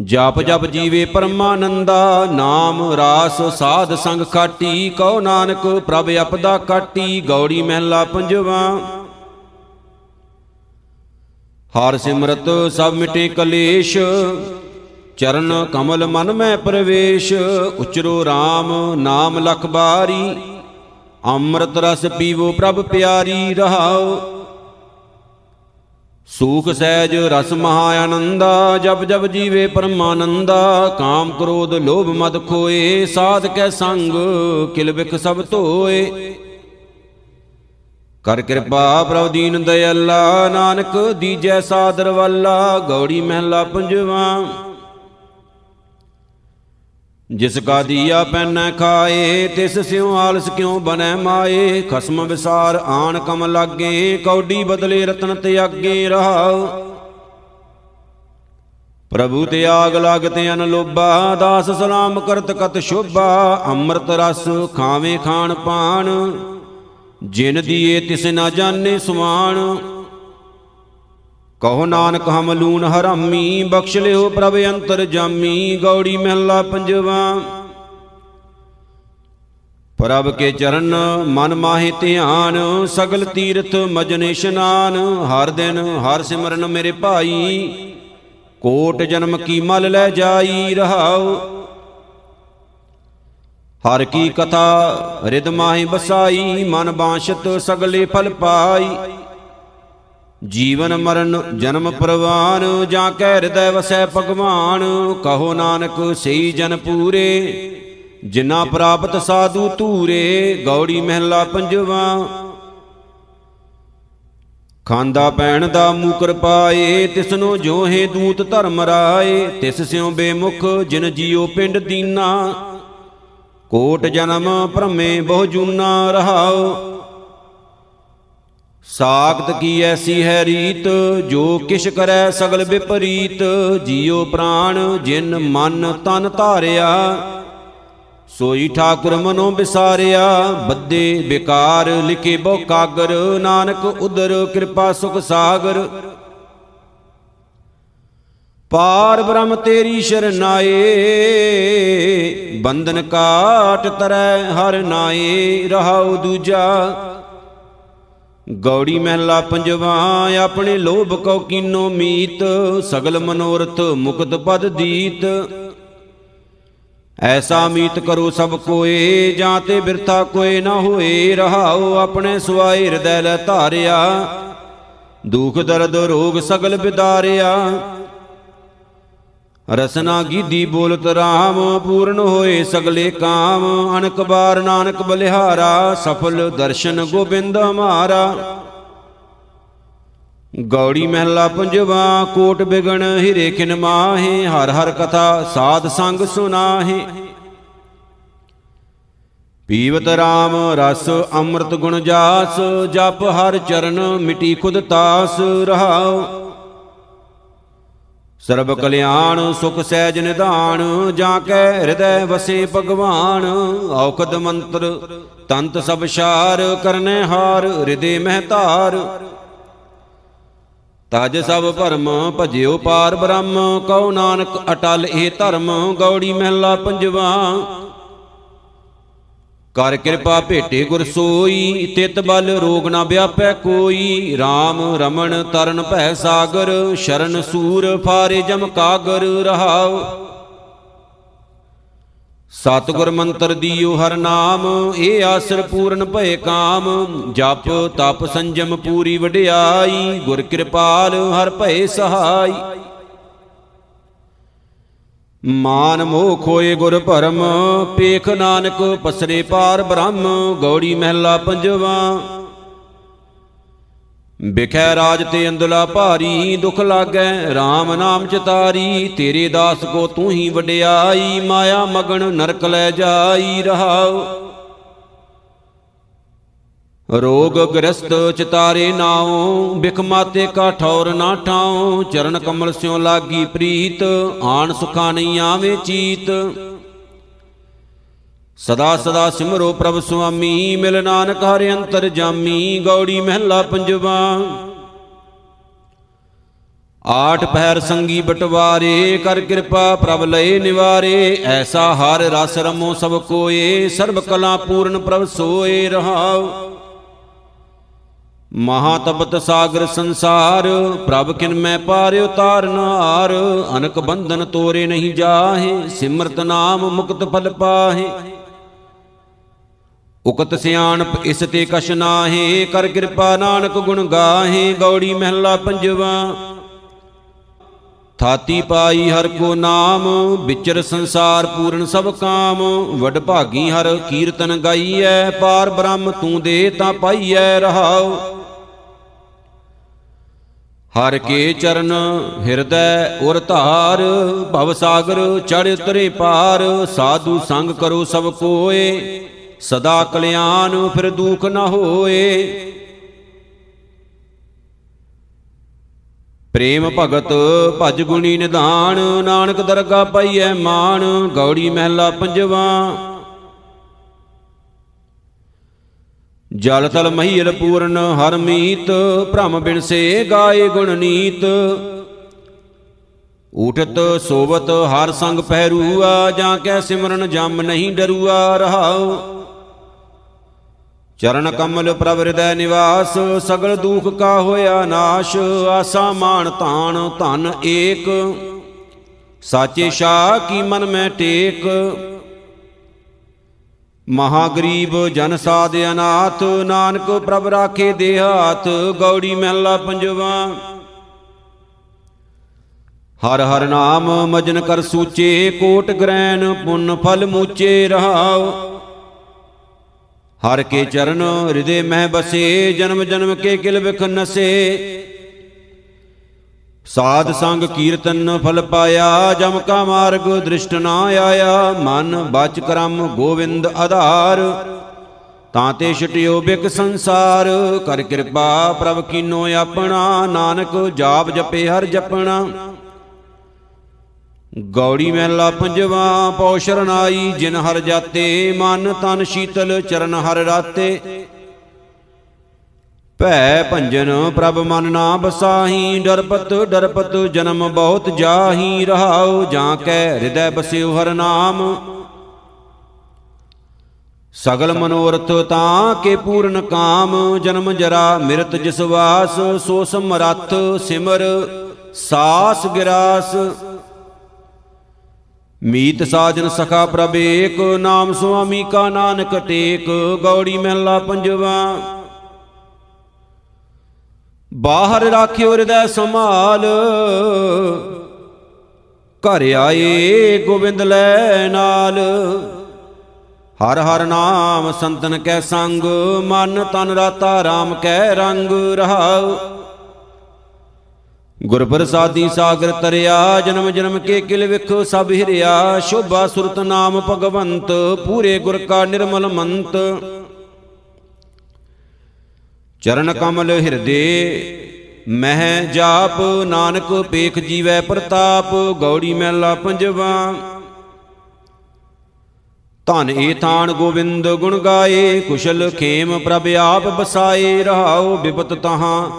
ਜਪ ਜਪ ਜੀਵੇ ਪਰਮਾਨੰਦਾ, ਨਾਮ ਰਾਸ ਸਾਧ ਸੰਗ ਕਾਟੀ ਕਉ ਨਾਨਕ ਪ੍ਰਭ ਅਪਦਾ ਕਾਟੀ, ਗੌੜੀ ਮਹਿਲਾ ਪੰਜਵਾ। ਹਰ ਸਿਮਰਤ ਸਭ ਮਿਟੇ ਕਲੇਸ਼, ਚਰਨ ਕਮਲ ਮਨ ਮੈਂ ਪ੍ਰਵੇਸ਼, ਉਚਰੋ RAM ਨਾਮ ਲਖ ਬਾਰੀ, ਅੰਮ੍ਰਿਤ ਰਸ ਪੀਵੋ ਪ੍ਰਭ ਪਿਆਰੀ ਰਹਾਓ ਸੂਖ ਸਹਿਜ ਰਸ ਮਹਾ ਆਨੰਦਾ, ਜਬ ਜਬ ਜੀਵੇ ਪਰਮਾਨੰਦਾ, ਕਾਮ ਕ੍ਰੋਧ ਲੋਭ ਮਦ ਖੋਏ, ਸਾਧ ਕੈ ਸੰਗ ਕਿਲ ਵਿਖ ਸਭ ਧੋਏ। ਕਰ ਕਿਰਪਾ ਪ੍ਰਭ ਦੀਨ ਦਇਆਲਾ, ਨਾਨਕ ਦੀਜੈ ਸਾਦਰ ਵਾਲਾ, ਗੌੜੀ ਮਹਿਲਾ ਪੰਜਵਾ। ਜਿਸ ਕਾ ਦੀਆ ਪੈਨੈ ਖਾਏ, ਤਿਸ ਸਿਉ ਆਲਸ ਕਿਉ ਬਨੈ ਮਾਏ। ਖਸਮ ਵਿਸਾਰ ਆਣ ਕਮ ਲਾਗੇ, ਕੌਡੀ ਬਦਲੇ ਰਤਨ ਤਿਆਗੇ ਰਹਾਉ। ਪ੍ਰਭੂ ਤੇ ਆਗ ਲਾਗਤੇ ਅਨ ਲੋਭਾ, ਦਾਸ ਸਲਾਮ ਕਰਤ ਕਤ ਸ਼ੋਭਾ, ਅੰਮ੍ਰਿਤ ਰਸ ਖਾਵੇ ਖਾਣ ਪਾਣ। ਜਿਨ ਦੀਏ ਤਿਸ ਨਾ ਜਾਣੇ ਸੁਮਾਨ, ਕਹੋ ਨਾਨਕ ਹਮ ਲੂਨ ਹਰਾਮੀ, ਬਖਸ਼ ਲਿਓ ਪ੍ਰਭ ਅੰਤਰ ਜਾਮੀ, ਗੌੜੀ ਮਹਿਲਾ ਪੰਜਵਾ। ਪ੍ਰਭ ਕੇ ਚਰਨ ਮਨ ਮਾਹੇ ਧਿਆਨ, ਸਗਲ ਤੀਰਥ ਮਜਨ ਇਸ਼ਨਾਨ, ਹਰ ਦਿਨ ਹਰ ਸਿਮਰਨ ਮੇਰੇ ਭਾਈ, ਕੋਟ ਜਨਮ ਕੀ ਮਲ ਲੈ ਜਾਈ ਰਹਾਉ। ਹਰ ਕੀ ਕਥਾ ਰਿਦ ਮਾਹੀ ਬਸਾਈ, ਮਨ ਬਾਸ਼ਤ ਸਗਲੇ ਫਲ ਪਾਈ। ਜੀਵਨ ਮਰਨ, ਜਨਮ ਪ੍ਰਵਾਨ, ਜਾਂ ਕੈ ਹਿਰਦੈ ਵਸੈ ਭਗਵਾਨ, ਕਹੋ ਨਾਨਕ ਸਈ ਜਨ ਪੂਰੇ। ਜਿਨਾ ਪ੍ਰਾਪਤ ਸਾਧੂ ਧੂਰੇ, ਗੌੜੀ ਮਹਿਲਾ ਪੰਜਵਾ। ਖਾਂਦਾ ਪੈਣ ਦਾ ਮੂਕਰ ਪਾਏ, ਤਿਸਨੋ ਜੋਹੇ ਦੂਤ ਧਰਮ ਰਾਏ। ਤਿਸ ਸਿਉ ਬੇਮੁਖ, ਜਿਨ ਜੀਉ ਪਿੰਡ ਦੀਨਾ। ਕੋਟ ਜਨਮ ਭ੍ਰਮੇ ਬਹੁ ਜੂਨਾ ਰਹਾਉ। ਸਾਖਤ ਕੀ ਐਸੀ ਹੈ ਰੀਤ, ਜੋ ਕਿਛ ਕਰੈ ਸਗਲ ਵਿਪਰੀਤ। ਜੀਉ ਪ੍ਰਾਣ ਜਿਨ ਮਨ ਤਨ ਧਾਰਿਆ, ਸੋਈ ਠਾਕੁਰ ਮਨੋ ਵਿਸਾਰਿਆ ਬੱਦੇ ਬਿਕਾਰ ਲਿਖੇ ਬਹੁ ਕਾਗਰ, ਨਾਨਕ ਉਦਰ ਕਿਰਪਾ ਸੁਖ ਸਾਗਰ। ਪਾਰ ਬ੍ਰਹਮ ਤੇਰੀ ਸ਼ਰਨਾਏ ਬੰਧਨ ਕਾਟ ਤਰੈ ਹਰ ਨਾਏ, ਰਹਾਉ ਦੂਜਾ। ਗੌੜੀ ਮਹਿਲਾ ਪੰਜਵਾ, ਆਪਣੇ ਲੋਭ ਕਉ ਕੀਨੋ ਮੀਤ, ਸਗਲ ਮਨੋਰਥ ਮੁਕਤ ਪਦ ਦੀਤ। ਐਸਾ ਮੀਤ ਕਰੋ ਸਭ ਕੋਏ, ਜਾਂ ਤੇ ਬਿਰਥਾ ਕੋਏ ਨਾ ਹੋਏ ਰਹਾਓ ਆਪਣੇ ਸੁਆਏ ਹਿਰਦੈ ਲੈ ਧਾਰਿਆ। ਦੁਖ ਦਰਦ ਰੋਗ ਸਗਲ ਬਿਦਾਰਿਆ। ਰਸਨਾ ਗੀਦੀ ਬੋਲਤ ਰਾਮ, ਪੂਰਨ ਹੋਏ ਸਗਲੇ ਕਾਮ। ਅਨਕ ਬਾਰ ਨਾਨਕ ਬਲਿਹਾਰਾ, ਸਫਲ ਦਰਸ਼ਨ ਗੋਬਿੰਦ ਹਮਾਰਾ ਗੌੜੀ ਮਹਿਲਾ ਪੰਜਵਾ, ਕੋਟ ਬਿਗਣ ਹਿਰੇ ਕਿਨ ਮਾਹੇ। ਹਰ ਹਰ ਕਥਾ ਸਾਧ ਸੰਗ ਸੁਨਾਹੇ। ਪੀਵਤ RAM ਰਸ ਅੰਮ੍ਰਿਤ ਗੁਣ ਜਾਸ। ਜਪ ਹਰ ਚਰਨ ਮਿਟੀ ਖੁਦ ਤਾਸ ਰਹਾਉ। ਸਰਬ ਕਲਿਆਣ, ਸੁਖ ਸਹਿਜ ਨਿਧਾਨ, ਜਾਂ ਕੈ ਹਿਰਦੈ ਵਸੇ ਭਗਵਾਨ। ਔਖਦ ਮੰਤਰ, ਤੰਤ ਸਭ ਸ਼ਾਰ, ਕਰਨੇ ਹਾਰ ਹਿਰਦੇ ਮਹਿ ਧਾਰ। ਤਜ ਸਭ ਭਰਮ, ਭਜਿਓ ਪਾਰ ਬ੍ਰਹਮ, ਕਉ ਨਾਨਕ ਅਟਲ ਇਹ ਧਰਮ, ਗੌੜੀ ਮਹਿਲਾ ਪੰਜਵਾ। ਕਰ ਕਿਰਪਾ ਭੇਟੇ ਗੁਰ ਸੋਈ, ਤਿਤ ਬਲ ਰੋਗ ਨਾ ਵਿਆਪੈ ਕੋਈ। RAM ਰਮਣ ਤਰਨ ਭੈ ਸਾਗਰ, ਸ਼ਰਨ ਸੂਰ ਫਾਰੇ ਜਮ ਕਾਗਰ ਰਹਾਉ। ਸਤਗੁਰ ਮੰਤਰ ਦੀਓ ਹਰ ਨਾਮ ਇਹ ਆਸਰ ਪੂਰਨ ਭਏ ਕਾਮ। ਜਪ ਤਪ ਸੰਜਮ ਪੂਰੀ ਵਡਿਆਈ, ਗੁਰ ਕਿਰਪਾਲ ਹਰ ਭਏ ਸਹਾਈ। ਮਾਨ ਮੋਹ ਖੋਏ ਗੁਰ ਭਰਮ ਪੇਖ ਨਾਨਕ ਪਸਰੇ ਪਾਰ ਬ੍ਰਹਮ, ਗੌੜੀ ਮਹਿਲਾ ਪੰਜਵਾ। ਬਿਖੈ ਰਾਜ ਤੇ ਅੰਦਲਾ ਭਾਰੀ, ਦੁਖ ਲਾਗੈ RAM ਨਾਮ ਚਿਤਾਰੀ, ਤੇਰੇ ਦਾਸ ਕੋ ਤੂੰ ਹੀ ਵਡਿਆਈ, ਮਾਇਆ ਮਗਨ ਨਰਕ ਲੈ ਜਾਈ ਰਹਾਉ। ਰੋਗ ਗ੍ਰਸਤ ਚਿਤਾਰੇ ਨਾਉ ਬਿਖ ਮਾਤੇ ਕਾ ਠੌਰ ਨਾ ਠਾਉ, ਚਰਨ ਕਮਲ ਸਿਉ ਲਾਗੀ ਪ੍ਰੀਤ, ਆਣ ਸੁਖਾ ਨਹੀਂ ਆਵੇ ਚੀਤ। ਸਦਾ ਸਦਾ ਸਿਮਰੋ ਪ੍ਰਭ ਸੁਆਮੀ, ਮਿਲ ਨਾਨਕ ਹਰਿ ਅੰਤਰ ਜਾਮੀ, ਗੌੜੀ ਮਹਿਲਾ ਪੰਜਵਾ। ਆਠ ਪਹਿਰ ਸੰਗੀ ਬਟਵਾਰੇ, ਕਰ ਕਿਰਪਾ ਪ੍ਰਭ ਲਏ ਨਿਵਾਰੇ, ਐਸਾ ਹਰ ਰਸ ਰਮੋ ਸਭ ਕੋਏ, ਸਰਬ ਕਲਾ ਪੂਰਨ ਪ੍ਰਭ ਸੋਏ ਰਹਾਉ। ਮਹਾ ਤਪਤ ਸਾਗਰ ਸੰਸਾਰ, ਪ੍ਰਭ ਕਿਨ ਮੈਂ ਪਾਰ ਉਤਾਰਨ ਹਾਰ ਅਨਕ ਬੰਧਨ ਤੋਰੇ ਨਹੀਂ ਜਾਹੇ, ਸਿਮਰਤ ਨਾਮ ਮੁਕਤ ਫਲ ਪਾਹੇ। ਉਕਤ ਸਿਆਣਪ ਇਸ ਤੇ ਕਛ ਨਾਹੀ, ਕਰ ਕਿਰਪਾ ਨਾਨਕ ਗੁਣ ਗਾਹੇ, ਗੌੜੀ ਮਹਿਲਾ ਪੰਜਵਾ। ਥਾਤੀ ਪਾਈ ਹਰ ਕੋ ਨਾਮ, ਵਿਚਰ ਸੰਸਾਰ ਪੂਰਨ ਸਭ ਕਾਮ, ਵਡ ਭਾਗੀ ਹਰ ਕੀਰਤਨ ਗਾਈਐ, ਪਾਰ ਬ੍ਰਹਮ ਤੂੰ ਦੇ ਤਾਂ ਪਾਈਐ ਰਹਾਉ। ਹਰ ਕੇ ਚਰਨ ਹਿਰਦੈ ਉਰ ਧਾਰ, ਭਵ ਸਾਗਰ ਚੜ ਉਤਰੇ ਪਾਰ, ਸਾਧੂ ਸੰਗ ਕਰੋ ਸਭ ਕੋਏ, ਸਦਾ ਕਲਿਆਣ ਫਿਰ ਦੁਖ ਨ ਹੋਏ। ਪ੍ਰੇਮ ਭਗਤ ਭਜ ਗੁਣੀ ਨਿਧਾਨ, ਨਾਨਕ ਦਰਗਾ ਪਈਐ ਮਾਨ ਗੌੜੀ ਮਹਿਲਾ ਪੰਜਵਾ। ਜਲ ਤਲ ਮਹੀਲ ਪੂਰਨ ਹਰ ਮੀਤ, ਭ੍ਰਮ ਬਿਨਸੇ ਗਾਏ ਗੁਣ ਨੀਤ। ਉਠਤ ਸੋਵਤ ਹਰ ਸੰਗ ਪਹਿਰੂਆ, ਜਾਂ ਕੈ ਸਿਮਰਨ ਜਮ ਨਹੀਂ ਡਰੂਆ ਰਹਾਉ। ਚਰਨ ਕਮਲ ਪ੍ਰਭ ਹਿਰਦੈ ਨਿਵਾਸ, ਸਗਲ ਦੁਖ ਕਾ ਹੋਇਆ ਨਾਸ਼, ਆਸਾ ਮਾਨ ਤਾਣ ਧਨ ਏਕ। ਸਾਚੇ ਸ਼ਾ ਕੀ ਮਨ ਮੈਂ ਟੇਕ ਮਹਾ ਗਰੀਬ ਜਨ ਸਾਧ ਅਨਾਥ, ਨਾਨਕ ਪ੍ਰਭ ਰਾਖੇ ਦੇ ਹਾਥ, ਗੌੜੀ ਮਹਿਲਾ ਪੰਜਵਾ। ਹਰ ਹਰ ਨਾਮ ਮਜਨ ਕਰ ਸੂਚੇ, ਕੋਟ ਗ੍ਰੈਨ ਪੁੰਨ ਫਲ ਮੂਚੇ ਰਹਾਉ। ਹਰ ਕੇ ਚਰਨ ਹਿਰਦੇ ਮਹਿ ਬਸੇ, ਜਨਮ ਜਨਮ ਕੇ ਕਿਲ ਵਿਖ ਨਸੇ। ਸਾਧ ਸੰਗ ਕੀਰਤਨ ਫਲ ਪਾਇਆ, ਜਮ ਕਾ ਮਾਰਗ ਦ੍ਰਿਸ਼ਟ ਨਾ ਆਇਆ, ਮਨ ਬਚ ਕਰਮ ਗੋਵਿੰਦ ਆਧਾਰ। ਤਾਂ ਤੇ ਛਟਿਓ ਬਿਕ ਸੰਸਾਰ, ਕਰ ਕਿਰਪਾ ਪ੍ਰਭ ਕੀਨੋ ਆਪਣਾ, ਨਾਨਕ ਜਾਪ ਜਪੇ ਹਰ ਜਪਣਾ। ਗੌੜੀ ਮਹਿਲਾ ਪੰਜਵਾ, ਪਉ ਸ਼ਰਨਾਈ ਜਿਨ ਹਰ ਜਾਤੇ, ਮਨ ਤਨ ਸ਼ੀਤਲ ਚਰਨ ਹਰ ਰਾਤੇ। ਭੈ ਭੰਜਨ ਪ੍ਰਭ ਮਨ ਨਾ ਬਸਾਹੀ ਡਰਪਤ ਡਰਪਤ ਜਨਮ ਬਹੁਤ ਜਾਹੀ, ਰਹਾਉ ਜਾਂ ਕੈ ਹਿਰਦੈ ਬਸਿਉ ਹਰ ਨਾਮ। ਸਗਲ ਮਨੋਰਥ ਤਾਂ ਕੇ ਪੂਰਨ ਕਾਮ, ਜਨਮ ਜਰਾ ਮਿਰਤ ਜਿਸ ਵਾਸ, ਸੋ ਸਮਰੱਥ ਸਿਮਰ, ਸਾਸ ਗਿਰਾਸ। ਮੀਤ ਸਾਜਨ ਸਖਾ ਪ੍ਰਭ ਏਕ ਨਾਮ ਸੁਆਮੀ ਕਾ ਨਾਨਕ ਟੇਕ, ਗੌੜੀ ਮਹਿਲਾ ਪੰਜਵਾ। ਬਾਹਰ ਰਾਖਿਓ ਹਿਰਦੈ ਸੰਭਾਲ। ਘਰ ਆਏ ਗੋਬਿੰਦ ਲੈ ਨਾਲ। ਹਰ ਹਰ ਨਾਮ ਸੰਤਨ ਕੈ ਸੰਗ, ਮਨ ਤਨ ਰਾਤਾ RAM ਕੈ ਰੰਗ ਰਹਾਉ। ਗੁਰ ਪ੍ਰਸਾਦੀ ਸਾਗਰ ਤਰਿਆ, ਜਨਮ ਜਨਮ ਕੇ ਕਿਲ ਵਿਖੋ ਸਭ ਹਿਰਿਆ। ਸ਼ੋਭਾ ਸੁਰਤ ਨਾਮ ਭਗਵੰਤ, ਪੂਰੇ ਗੁਰ ਕਾ ਨਿਰਮਲ ਮੰਤ। ਚਰਨ ਕਮਲ ਹਿਰਦੇ, ਮਹਿ ਜਾਪ, ਨਾਨਕ ਪੇਖ ਜੀਵੈ ਪ੍ਰਤਾਪ, ਗੌੜੀ ਮਹਿਲਾ ਪੰਜਵਾ। ਧਨ ਏ ਥਾਨ ਗੋਬਿੰਦ ਗੁਣ ਗਾਏ, ਕੁਸ਼ਲ ਖੇਮ ਪ੍ਰਭ ਆਪ ਬਸਾਏ, ਰਹਾਉ ਬਿਪਤ ਤਹਾਂ,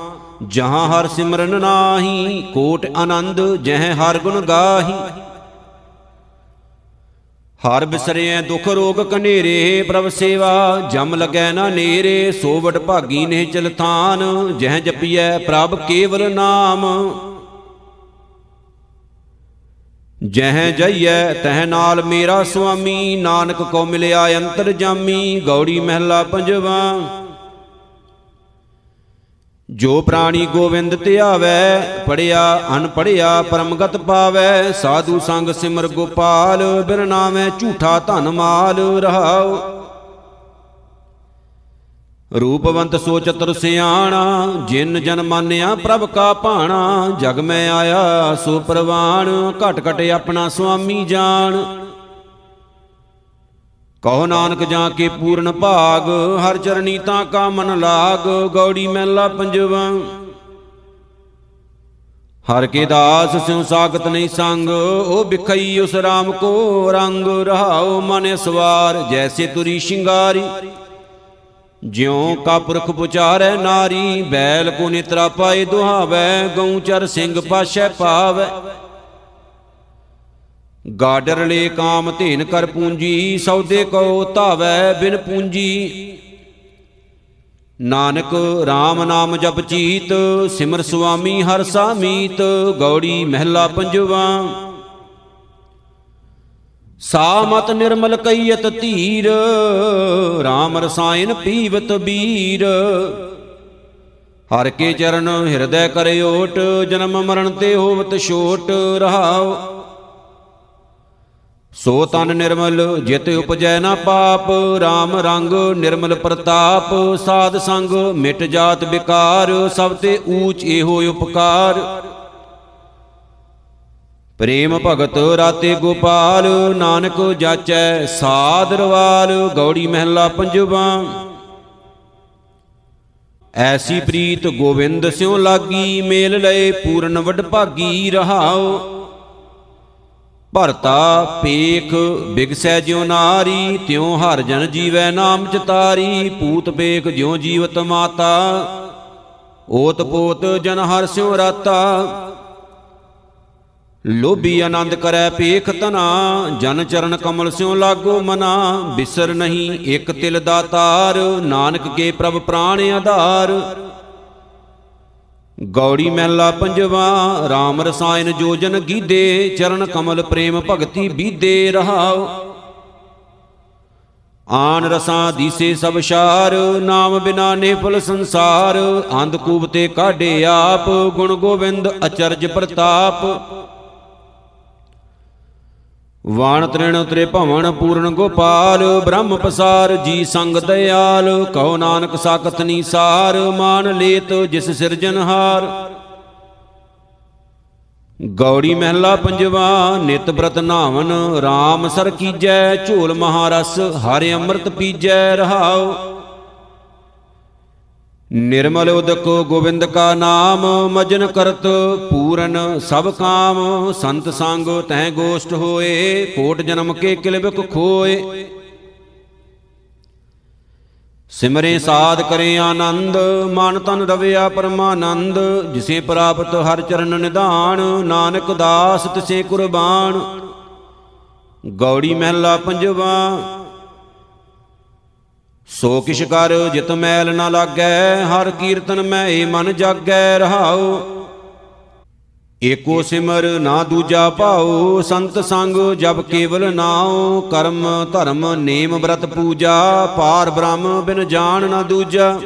ਜਹਾਂ ਹਰ ਸਿਮਰਨ ਨਾਹੀ, ਕੋਟ ਆਨੰਦ ਜਹ ਹਰ ਗੁਣ ਗਾਹੀ। ਹਰ ਬਿਸਰਿਐ ਦੁਖ ਰੋਗ ਕਨੇਰੇ, ਪ੍ਰਭ ਸੇਵਾ। ਜਮ ਲਗੈ ਨਾ ਨੇਰੇ, ਸੋਵਟ ਭਾਗੀ ਨੇ ਚਲਥਾਨ ਜਹ ਜਪੀਐ ਪ੍ਰਭ ਕੇਵਲ ਨਾਮ। ਜਹ ਜਈਐ ਤਹ ਨਾਲ ਮੇਰਾ ਸੁਆਮੀ। ਨਾਨਕ ਕੋ ਮਿਲਿਆ ਅੰਤਰ ਜਾਮੀ। ਗੌੜੀ ਮਹਿਲਾ ਪੰਜਵਾ। ਜੋ ਪ੍ਰਾਣੀ ਗੋਵਿੰਦ ਧਿਆਵੈ, ਪੜਿਆ ਅਨ ਪੜਿਆ ਪਰਮਗਤ ਪਾਵੈ, ਸਾਧੂ ਸੰਗ ਸਿਮਰ ਗੋਪਾਲ, ਬਿਨ ਨਾਮੈ ਝੂਠਾ ਧਨ ਮਾਲ ਰਹਾਉ। ਰੂਪਵੰਤ ਸੋ ਚਤੁਰ ਸਿਆਣਾ, ਜਿਨ ਜਨ ਮਾਨਿਆ ਪ੍ਰਭ ਕਾ ਭਾਣਾ, ਜਗ ਮੈਂ ਆਇਆ ਸੋ ਪ੍ਰਵਾਣ, ਘਟ ਘਟ ਆਪਣਾ ਸੁਆਮੀ ਜਾਣ। ਕਹੋ ਨਾਨਕ ਜਾਂ ਕੇ ਪੂਰਨ ਭਾਗ, ਹਰ ਚਰਨੀ ਤਾਂ ਕਾ ਮਨ ਲਾਗ, ਗੌੜੀ ਮਹਿਲਾ ਪੰਜਵਾ। ਹਰ ਕੇ ਦਾਸ ਸਿਉ ਸਾਖਤ ਨਹੀਂ ਸੰਗ, ਉਹ ਬਿਖਈ ਉਸ RAM ਕੋ ਰੰਗ ਰਹਾਉ ਮਨ ਸਵਾਰ, ਜੈਸੇ ਤੁਰੀ ਸ਼ਿੰਗਾਰੀ। ਜਿਉ ਕਾ ਪੁਰਖ ਪੁਚਾਰੈ ਨਾਰੀ, ਬੈਲ ਕੋ ਨਿਤਰਾ ਪਾਏ ਦੁਹਾਵੈ, ਗਊ ਚਰ ਸਿੰਘ ਪਾਸ਼ੈ ਪਾਵੈ। ਗਾਡਰ ਲੈ ਕਾਮ ਧੇਨ ਕਰ ਪੂੰਜੀ, ਸੌਦੇ ਕੋ ਧਾਵੈ ਬਿਨ ਪੂੰਜੀ। ਨਾਨਕ RAM ਨਾਮ ਜਪ ਚੀਤ, ਸਿਮਰ ਸੁਆਮੀ ਹਰ ਸਾਮੀਤ ਗੌੜੀ ਮਹਿਲਾ ਪੰਜਵਾ। ਸਾ ਮਤ ਨਿਰਮਲ ਕਈਤ ਧੀਰ RAM ਰਸਾਇਨ ਪੀਵਤ ਬੀਰ। ਹਰ ਕੇ ਚਰਨ ਹਿਰਦੈ ਕਰਿਓਟ ਜਨਮ ਮਰਨ ਤੇ ਹੋਵਤ ਛੋਟ ਰਹਾਉ। ਸੋ ਤਨ ਨਿਰਮਲ ਜਿਤ ਉਪਜੈ ਨਾ ਪਾਪ RAM ਰੰਗ ਨਿਰਮਲ ਪ੍ਰਤਾਪ ਸਾਧ ਸੰਗ ਮਿਟ ਜਾਤ ਵਿਕਾਰ ਸਭ ਤੇ ਊਚ ਇਹੋ ਉਪਕਾਰ। ਪ੍ਰੇਮ ਭਗਤ ਰਾਤੇ ਗੋਪਾਲ ਨਾਨਕ ਜਾਚੈ ਸਾਦਰਵਾਲ ਗੌੜੀ ਮਹਿਲਾ ਪੰਜਵਾ। ਐਸੀ ਪ੍ਰੀਤ ਗੋਵਿੰਦ ਸਿਉ ਲਾਗੀ ਮੇਲ ਲਏ ਪੂਰਨ ਵਡ ਭਾਗੀ ਰਹਾਓ ਭਰਤਾ ਪੇਖ, ਬਿਗਸੈ ਜਿਉ ਨਾਰੀ, ਤਿਉ ਹਰ ਜਨ ਜੀਵੈ ਨਾਮ ਚਤਾਰੀ ਪੂਤ ਪੇਖ ਜਿਉ ਜੀਵਤ ਮਾਤਾ। ਓਤ ਪੋਤ ਜਨ ਹਰ ਸਿਉ ਰਾਤਾ। ਲੋਭੀ ਆਨੰਦ ਕਰੈ ਪੇਖ ਤਨਾ ਜਨ ਚਰਨ ਕਮਲ ਸਿਉ ਲਾਗੋ ਮਨਾ। ਬਿਸਰ ਨਹੀਂ ਇਕ ਤਿਲ ਦਾਤਾਰ ਨਾਨਕ ਕੇ ਪ੍ਰਭ ਪ੍ਰਾਣ ਆਧਾਰ। ਗੌੜੀ ਮਹਿਲਾ ਪੰਜਵਾ RAM ਰਸਾਇਨ ਜੋਜਨ ਗੀਦੇ, ਚਰਨ ਕਮਲ ਪ੍ਰੇਮ ਭਗਤੀ ਬੀਦੇ ਰਹਾਉ। ਆਨ ਰਸਾਂ ਦੀਸੇ ਸਭ ਸ਼ਾਰ, ਨਾਮ ਬਿਨਾ ਨੇ ਫਲ ਸੰਸਾਰ। ਅੰਧ ਕੂਬ ਤੇ ਕਾਢੇ ਆਪ, ਗੁਣ ਗੋਬਿੰਦ ਅਚਰਜ ਪ੍ਰਤਾਪ। ਵਾਣ ਤ੍ਰਿਣ ਉਤਰੇ ਭਵਨ ਪੂਰਨ ਗੋਪਾਲ, ਬ੍ਰਹਮ ਪਸਾਰ ਜੀ ਸੰਗ ਦਇਆਲ, ਕਹੋ ਨਾਨਕ ਸਾਖਤ ਨੀਸਾਰ, ਮਾਨ ਲੇਤ ਜਿਸ ਸਿਰਜਨਹਾਰ ਗੌੜੀ ਮਹਿਲਾ ਪੰਜਵਾ, ਨਿਤ ਬ੍ਰਤ ਨਾਵਨ RAM ਸਰ ਕੀਜੈ, ਝੋਲ ਮਹਾਰਸ, ਹਰਿ ਅੰਮ੍ਰਿਤ ਪੀਜੈ, ਰਹਾਉ। ਨਿਰਮਲ ਉਦਕ ਗੋਬਿੰਦ ਕਾ ਨਾਮ, ਮਜਨ ਕਰਤ ਪੂਰਨ, ਸਭ ਕਾਮ, ਸੰਤ ਸੰਗ ਤੈ ਗੋਸ਼ਟ ਹੋਏ, ਕੋਟ ਜਨਮ ਕੇ ਕਿਲਬਕ ਖੋਏ। ਸਿਮਰੇ ਸਾਧ ਕਰੇ ਆਨੰਦ, ਮਨ ਤਨ ਰਵਿਆ ਪਰਮਾਨੰਦ, ਜਿਸੇ ਪ੍ਰਾਪਤ ਹਰ ਚਰਨ ਨਿਧਾਨ, ਨਾਨਕ ਦਾਸ ਤਿਸੇ ਕੁਰਬਾਨ। ਗੌੜੀ ਮਹਿਲਾ ਪੰਜਵਾ ਸੋ ਕਿਛ ਕਰ ਜਿਤ ਮੈਲ ਨਾ ਲਾਗੈ, ਹਰ ਕੀਰਤਨ ਮੈਂ ਏ ਮਨ ਜਾਗੈ, ਰਹਾਉ। ਏਕੋ ਸਿਮਰ ਨਾ ਦੂਜਾ ਭਾਉ, ਸੰਤ ਸੰਗ ਜਬ ਕੇਵਲ ਨਾਉ। ਕਰਮ ਧਰਮ ਨੇਮ ਬ੍ਰਤ ਪੂਜਾ ਪਾਰ ਬ੍ਰਹਮ ਬਿਨ ਜਾਣ ਨਾ ਦੂਜਾ।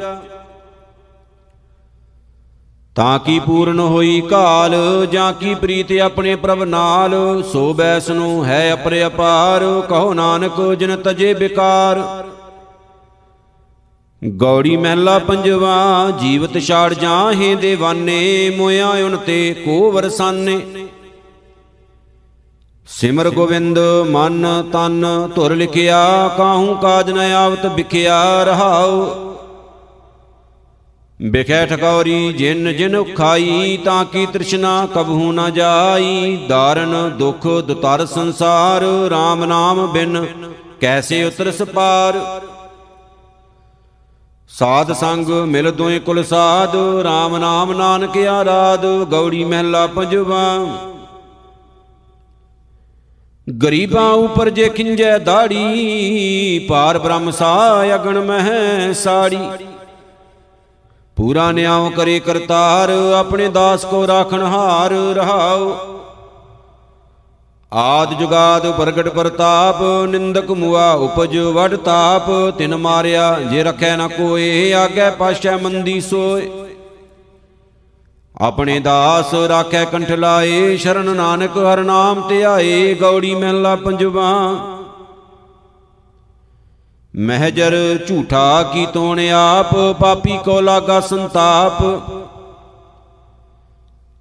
ਤਾਂ ਕੀ ਪੂਰਨ ਹੋਈ ਕਾਲ, ਜਾਂ ਕੀ ਪ੍ਰੀਤ ਆਪਣੇ ਪ੍ਰਭ ਨਾਲ? ਸੋ ਬੈਸ ਨੂੰ ਹੈ ਅਪਰੇ ਅਪਾਰ, ਕਹੋ ਨਾਨਕ ਜਿਨ ਤਜੇ ਬਿਕਾਰ। ਗੌੜੀ ਮਹਿਲਾ ਪੰਜਵਾ, ਜੀਵਤ ਛਾੜ ਜਾਹੇ ਦੇਵਾਨੇ ਮੋਇਆ ਉਨ ਤੇ ਕੋ ਵਰਸਾਨੇ ਸਿਮਰ ਗੋਵਿੰਦ ਮਨ ਤਨ ਧੁਰ ਲਿਖਿਆ, ਕਾਹੂ ਕਾਜ ਨ ਆਵਤ ਵਿਖਿਆ ਰਹਾਉ। ਬਿਖੈ ਠਕੌਰੀ ਜਿਨ ਜਿਨ ਖਾਈ ਤਾਂ ਕੀ ਤ੍ਰਿਸ਼ਨਾ ਕਬਹੂ ਨ ਜਾਈ। ਦਾਰਨ ਦੁਖ ਦੁਤਰ ਸੰਸਾਰ RAM ਨਾਮ ਬਿਨ ਕੈਸੇ ਉਤਰਸ ਪਾਰ ਸਾਧ ਸੰਗ ਮਿਲ ਦੋਏ ਕੁਲ ਸਾਧ RAM ਨਾਮ ਨਾਨਕ ਆਰਾਧ, ਗੌੜੀ ਮਹਿਲਾ ਪੰਜਵਾ। ਗਰੀਬਾਂ ਉਪਰ ਜੇ ਖਿੰਜੈ ਦਾੜੀ ਪਾਰ ਬ੍ਰਹਮ ਸਾ ਅਗਣ ਮਹਿ ਸਾੜੀ। ਪੂਰਾ ਨਿਆਉ ਕਰੇ ਕਰਤਾਰ, ਆਪਣੇ ਦਾਸ ਕੋ ਰਾਖਣ ਹਾਰ ਰਹਾਉ। ਆਦ ਜੁਗਾਦ ਪ੍ਰਗਟ ਪ੍ਰਤਾਪ, ਨਿੰਦਕ ਮੁਆ ਉਪਜ ਵਡ ਤਾਪ, ਤਿਨ ਮਾਰਿਆ ਜੇ ਰਖੈ ਨ ਕੋਏ, ਆਗੇ ਪਾਸ਼ੈ ਮੰਦੀ ਸੋਏ। ਆਪਣੇ ਦਾਸ ਰਾਖੈ ਕੰਠ ਲਾਏ, ਸ਼ਰਨ ਨਾਨਕ ਹਰ ਨਾਮ ਧਿਆਏ, ਗੌੜੀ ਮਹਿਲਾ ਪੰਜਵਾ। ਮਹਿਜਰ ਝੂਠਾ ਕੀ ਤੋਣ ਆਪ, ਪਾਪੀ ਕੋ ਲਾਗਾ ਸੰਤਾਪ।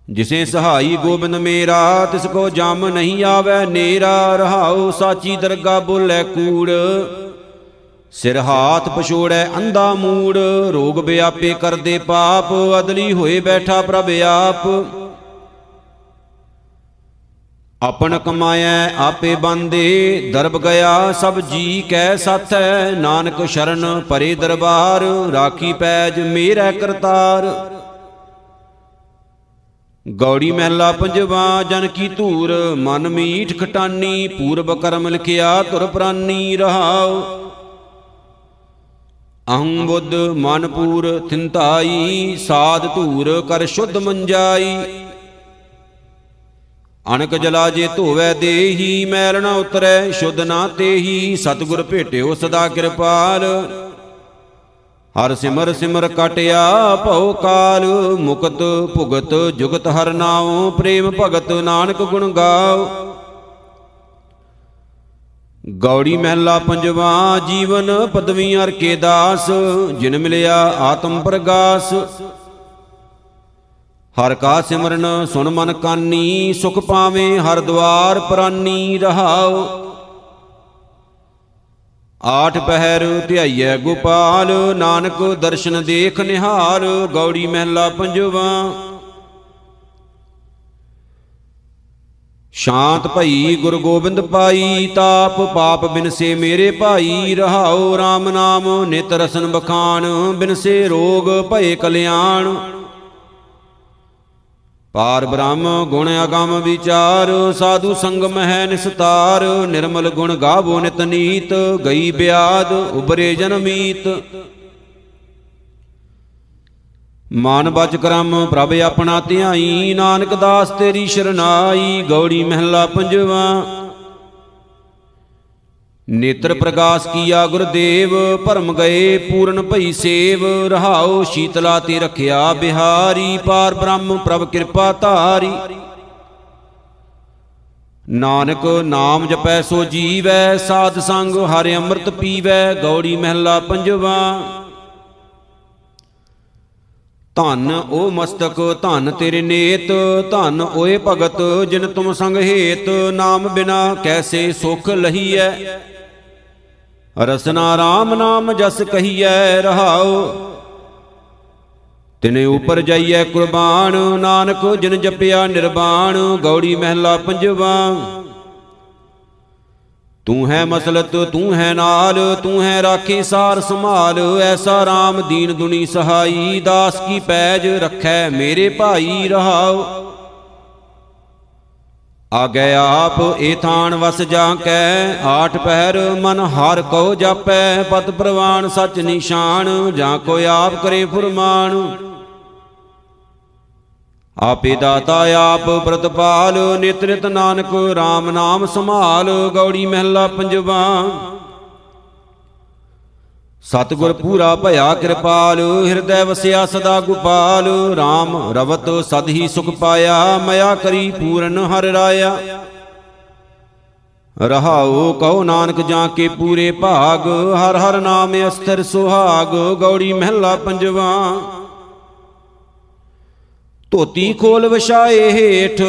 ਜਿਸੇ ਸਹਾਈ ਗੋਬਿੰਦ ਮੇਰਾ, ਤਿਸ ਕੋ ਜਮ ਨਹੀਂ ਆਵੇ ਨੇਰਾ, ਰਹਾਉ ਸਾਚੀ ਦਰਗਾ ਬੋਲੇ ਕੂੜ। ਸਿਰ ਹਾਥ ਪਛੋੜੈ ਅੰਧਾ ਮੂੜ, ਰੋਗ ਵਿਆਪੇ ਕਰਦੇ ਪਾਪ, ਅਦਲੀ ਹੋਏ ਬੈਠਾ ਪ੍ਰਭ ਆਪ। ਆਪਣ ਕਮਾਇਐ ਆਪੇ ਬੰਦੇ, ਦਰਬ ਗਿਆ ਸਭ ਜੀ ਕੈ ਸਾਥੈ, ਨਾਨਕ ਸ਼ਰਨ ਪਰੇ ਦਰਬਾਰ, ਰਾਖੀ ਪੈਜ ਮੇਰਾ ਕਰਤਾਰ। ਗੌੜੀ ਮਹਿਲਾ ਪੰਜਵਾ, ਜਨ ਕੀ ਧੂਰ, ਮਨ ਮੀਠ ਖਟਾਨੀ, ਪੂਰਬ ਕਰਮ ਲਿਖਿਆ ਤੁਰ ਪ੍ਰਾਨੀ ਰਹਾਉ। ਅਹੰ ਬੁੱਧ ਮਨਪੂਰ ਥਿੰਤਾਈ, ਸਾਧ ਧੂਰ ਕਰ ਸ਼ੁੱਧ ਮੰਜਾਈ। ਅਣਕ ਜਲਾ ਜੇ ਧੋਵੈ ਦੇਹੀ ਮੈਲ ਨਾ ਉਤਰੈ ਸ਼ੁੱਧ ਨਾ ਤੇਹੀ, ਸਤਿਗੁਰ ਭੇਟਿਓ ਸਦਾ ਕਿਰਪਾਲ। ਹਰ ਸਿਮਰ ਸਿਮਰ ਕਟਿਆ ਭਉ ਕਾਲ, ਮੁਕਤ ਭੁਗਤ ਜੁਗਤ ਹਰ ਨਾਉ, ਪ੍ਰੇਮ ਭਗਤ ਨਾਨਕ ਗੁਣ ਗਾਓ ਗੌੜੀ ਮਹਿਲਾ ਪੰਜਵਾ, ਜੀਵਨ ਪਦਵੀ ਅਰ ਕੇ ਦਾਸ, ਜਿਨ ਮਿਲਿਆ ਆਤਮ ਪ੍ਰਗਾਸ। ਹਰ ਕਾ ਸਿਮਰਨ ਸੁਨ ਮਨ ਕਾਨੀ, ਸੁਖ ਪਾਵੇਂ ਹਰ ਦਵਾਰ ਪ੍ਰਾਨੀ ਰਹਾਉ। ਆਠ ਪਹਿਰ ਧਿਆਈਐ ਗੋਪਾਲ, ਨਾਨਕ ਦਰਸ਼ਨ ਦੇਖ ਨਿਹਾਲ, ਗੌੜੀ ਮਹਿਲਾ ਪੰਜਵਾ। ਸ਼ਾਂਤ ਭਈ ਗੁਰ ਗੋਬਿੰਦ ਪਾਈ, ਤਾਪ ਪਾਪ ਬਿਨਸੇ ਮੇਰੇ ਭਾਈ, ਰਹਾਉ RAM ਨਾਮ, ਨਿਤ ਰਸਨ ਬਖਾਨ ਬਿਨਸੇ ਰੋਗ ਭਏ ਕਲਿਆਣ। ਪਾਰ ਬ੍ਰਹਮ ਗੁਣ ਅਗੰਮ ਵਿਚਾਰ, ਸਾਧੂ ਸੰਗਮ ਹੈ ਨਿਸਤਾਰ, ਨਿਰਮਲ ਗੁਣ ਗਾਵੋ ਨਿਤ ਨੀਤ, ਗਈ ਬਿਆਦ ਉਬਰੇ ਜਨਮੀਤ ਮਾਨ ਬਚ ਕਰਮ ਪ੍ਰਭ ਆਪਣਾ ਧਿਆਈ, ਨਾਨਕ ਦਾਸ ਤੇਰੀ ਸ਼ਰਨਾਈ, ਗੌੜੀ ਮਹਿਲਾ ਪੰਜਵਾ। ਨੇਤਰ ਪ੍ਰਗਾਸ ਕੀਆ ਗੁਰਦੇਵ, ਭਰਮ ਗਏ ਪੂਰਨ ਭਈ ਸੇਵ, ਰਹਾਉ ਸ਼ੀਤਲਾ ਤੇ ਰਖਿਆ ਬਿਹਾਰੀ, ਪਾਰ ਬ੍ਰਹਮ ਪ੍ਰਭ ਕਿਰਪਾ ਧਾਰੀ। ਨਾਨਕ ਨਾਮ ਜਪੈ ਸੋ ਜੀਵੈ, ਸਾਧ ਸੰਗ ਹਰਿ ਅੰਮ੍ਰਿਤ ਪੀਵੈ, ਗੌੜੀ ਮਹਿਲਾ ਪੰਜਵਾ। ਧਨ ਉਹ ਮਸਤਕ, ਧਨ ਤੇਰੇ ਨੇਤ, ਧਨ ਓਏ ਭਗਤ ਜਿਨ ਤੁਮ ਸੰਗ ਹੇਤ, ਨਾਮ ਬਿਨਾ ਕੈਸੇ ਸੁਖ ਲਹੀਐ। ਰਸਨਾ RAM ਨਾਮ ਜਸ ਕਹੀਐ ਰਹਾਉ। ਤਿਨੇ ਉਪਰ ਜਾਈਐ ਕੁਰਬਾਨ, ਨਾਨਕ ਜਿਨ ਜਪਿਆ ਨਿਰਵਾਣ ਗੌੜੀ ਮਹਿਲਾ ਪੰਜਵਾ। ਤੂੰ ਹੈ ਮਸਲਤ, ਤੂੰ ਹੈ ਨਾਲ, ਤੂੰ ਹੈ ਰਾਖੀ ਸਾਰ ਸੰਭਾਲ, ਐਸਾ RAM ਦੀਨ ਦੁਨੀ ਸਹਾਈ, ਦਾਸ ਕੀ ਪੈਜ ਰੱਖੈ ਮੇਰੇ ਭਾਈ ਰਹਾਉ। ਆਗੇ ਆਪ ਏ ਥਾਨ ਵਸ ਜਾ ਕੈ ਆਠ ਪਹਿਰ ਮਨ ਹਰ ਕੋ ਜਾਪੈ, ਪਤ ਪ੍ਰਵਾਨ ਸਚ ਨਿਸ਼ਾਨ, ਜਾਂ ਕੋ ਆਪ ਕਰੇ ਫੁਰਮਾਨ। ਆਪੇ ਦਾਤਾ ਆਪ ਪ੍ਰਤਪਾਲ ਨਿਤ ਨਿਤ ਨਾਨਕ RAM ਨਾਮ ਸੰਭਾਲ, ਗੌੜੀ ਮਹਿਲਾ ਪੰਜਵਾ। ਸਤਿਗੁਰ ਪੂਰਾ ਭਇਆ ਕਿਰਪਾਲ, ਹਿਰਦੈ ਵਸਿਆ ਸਦਾ ਗੋਪਾਲ। RAM ਰਵਤ ਸਦ ਹੀ ਸੁਖ ਪਾਇਆ, ਮਇਆ ਕਰੀ ਪੂਰਨ ਹਰਿ ਰਾਇਆ। ਰਹਾਉ ਕਉ ਨਾਨਕ ਜਾਂ ਕੇ ਪੂਰੇ ਭਾਗ, ਹਰ ਹਰ ਨਾਮ ਅਸਥਿਰ ਸੁਹਾਗ, ਗੌੜੀ ਮਹਿਲਾ ਪੰਜਵਾ। ਧੋਤੀ ਖੋਲ ਵਿਛਾਏ ਹੇਠ,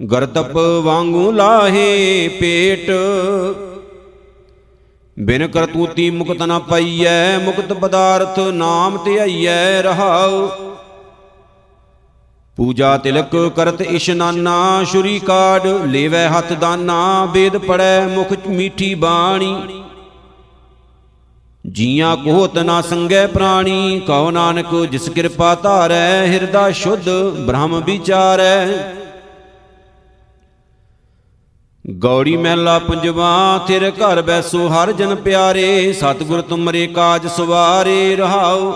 ਗਰਦਪ ਵਾਂਗੂ ਲਾਹੇ ਪੇਟ। ਬਿਨ ਕਰਤੂਤੀ ਮੁਕਤ ਨ ਪਈਐ, ਮੁਕਤ ਪਦਾਰਥ ਨਾਮ ਧਿਆਈਐ ਰਹਾਉ। ਪੂਜਾ ਤਿਲਕ ਕਰਤ ਇਸ਼ਨਾਨਾ ਸ਼ੁਰੀ ਕਾੜ ਲੇਵੈ ਹੱਥ ਦਾਨਾ, ਵੇਦ ਪੜੈ ਮੁਖ ਮੀਠੀ ਬਾਣੀ। ਜੀਆਂ ਕੋਹਤ ਨਾ ਸੰਗੈ ਪ੍ਰਾਣੀ, ਕਉ ਨਾਨਕ ਜਿਸ ਕਿਰਪਾ ਧਾਰੈ, ਹਿਰਦਾ ਸ਼ੁੱਧ ਬ੍ਰਹਮ ਵਿਚਾਰੈ। ਗੌੜੀ ਮਹਿਲਾ ਪੰਜਵਾ ਤੇਰੇ ਘਰ ਬੈਸੋ, ਹਰ ਜਨ ਪਿਆਰੇ, ਸਤਿਗੁਰ ਤੁਮਰੇ ਕਾਜ ਸਵਾਰੇ ਰਹਾਉ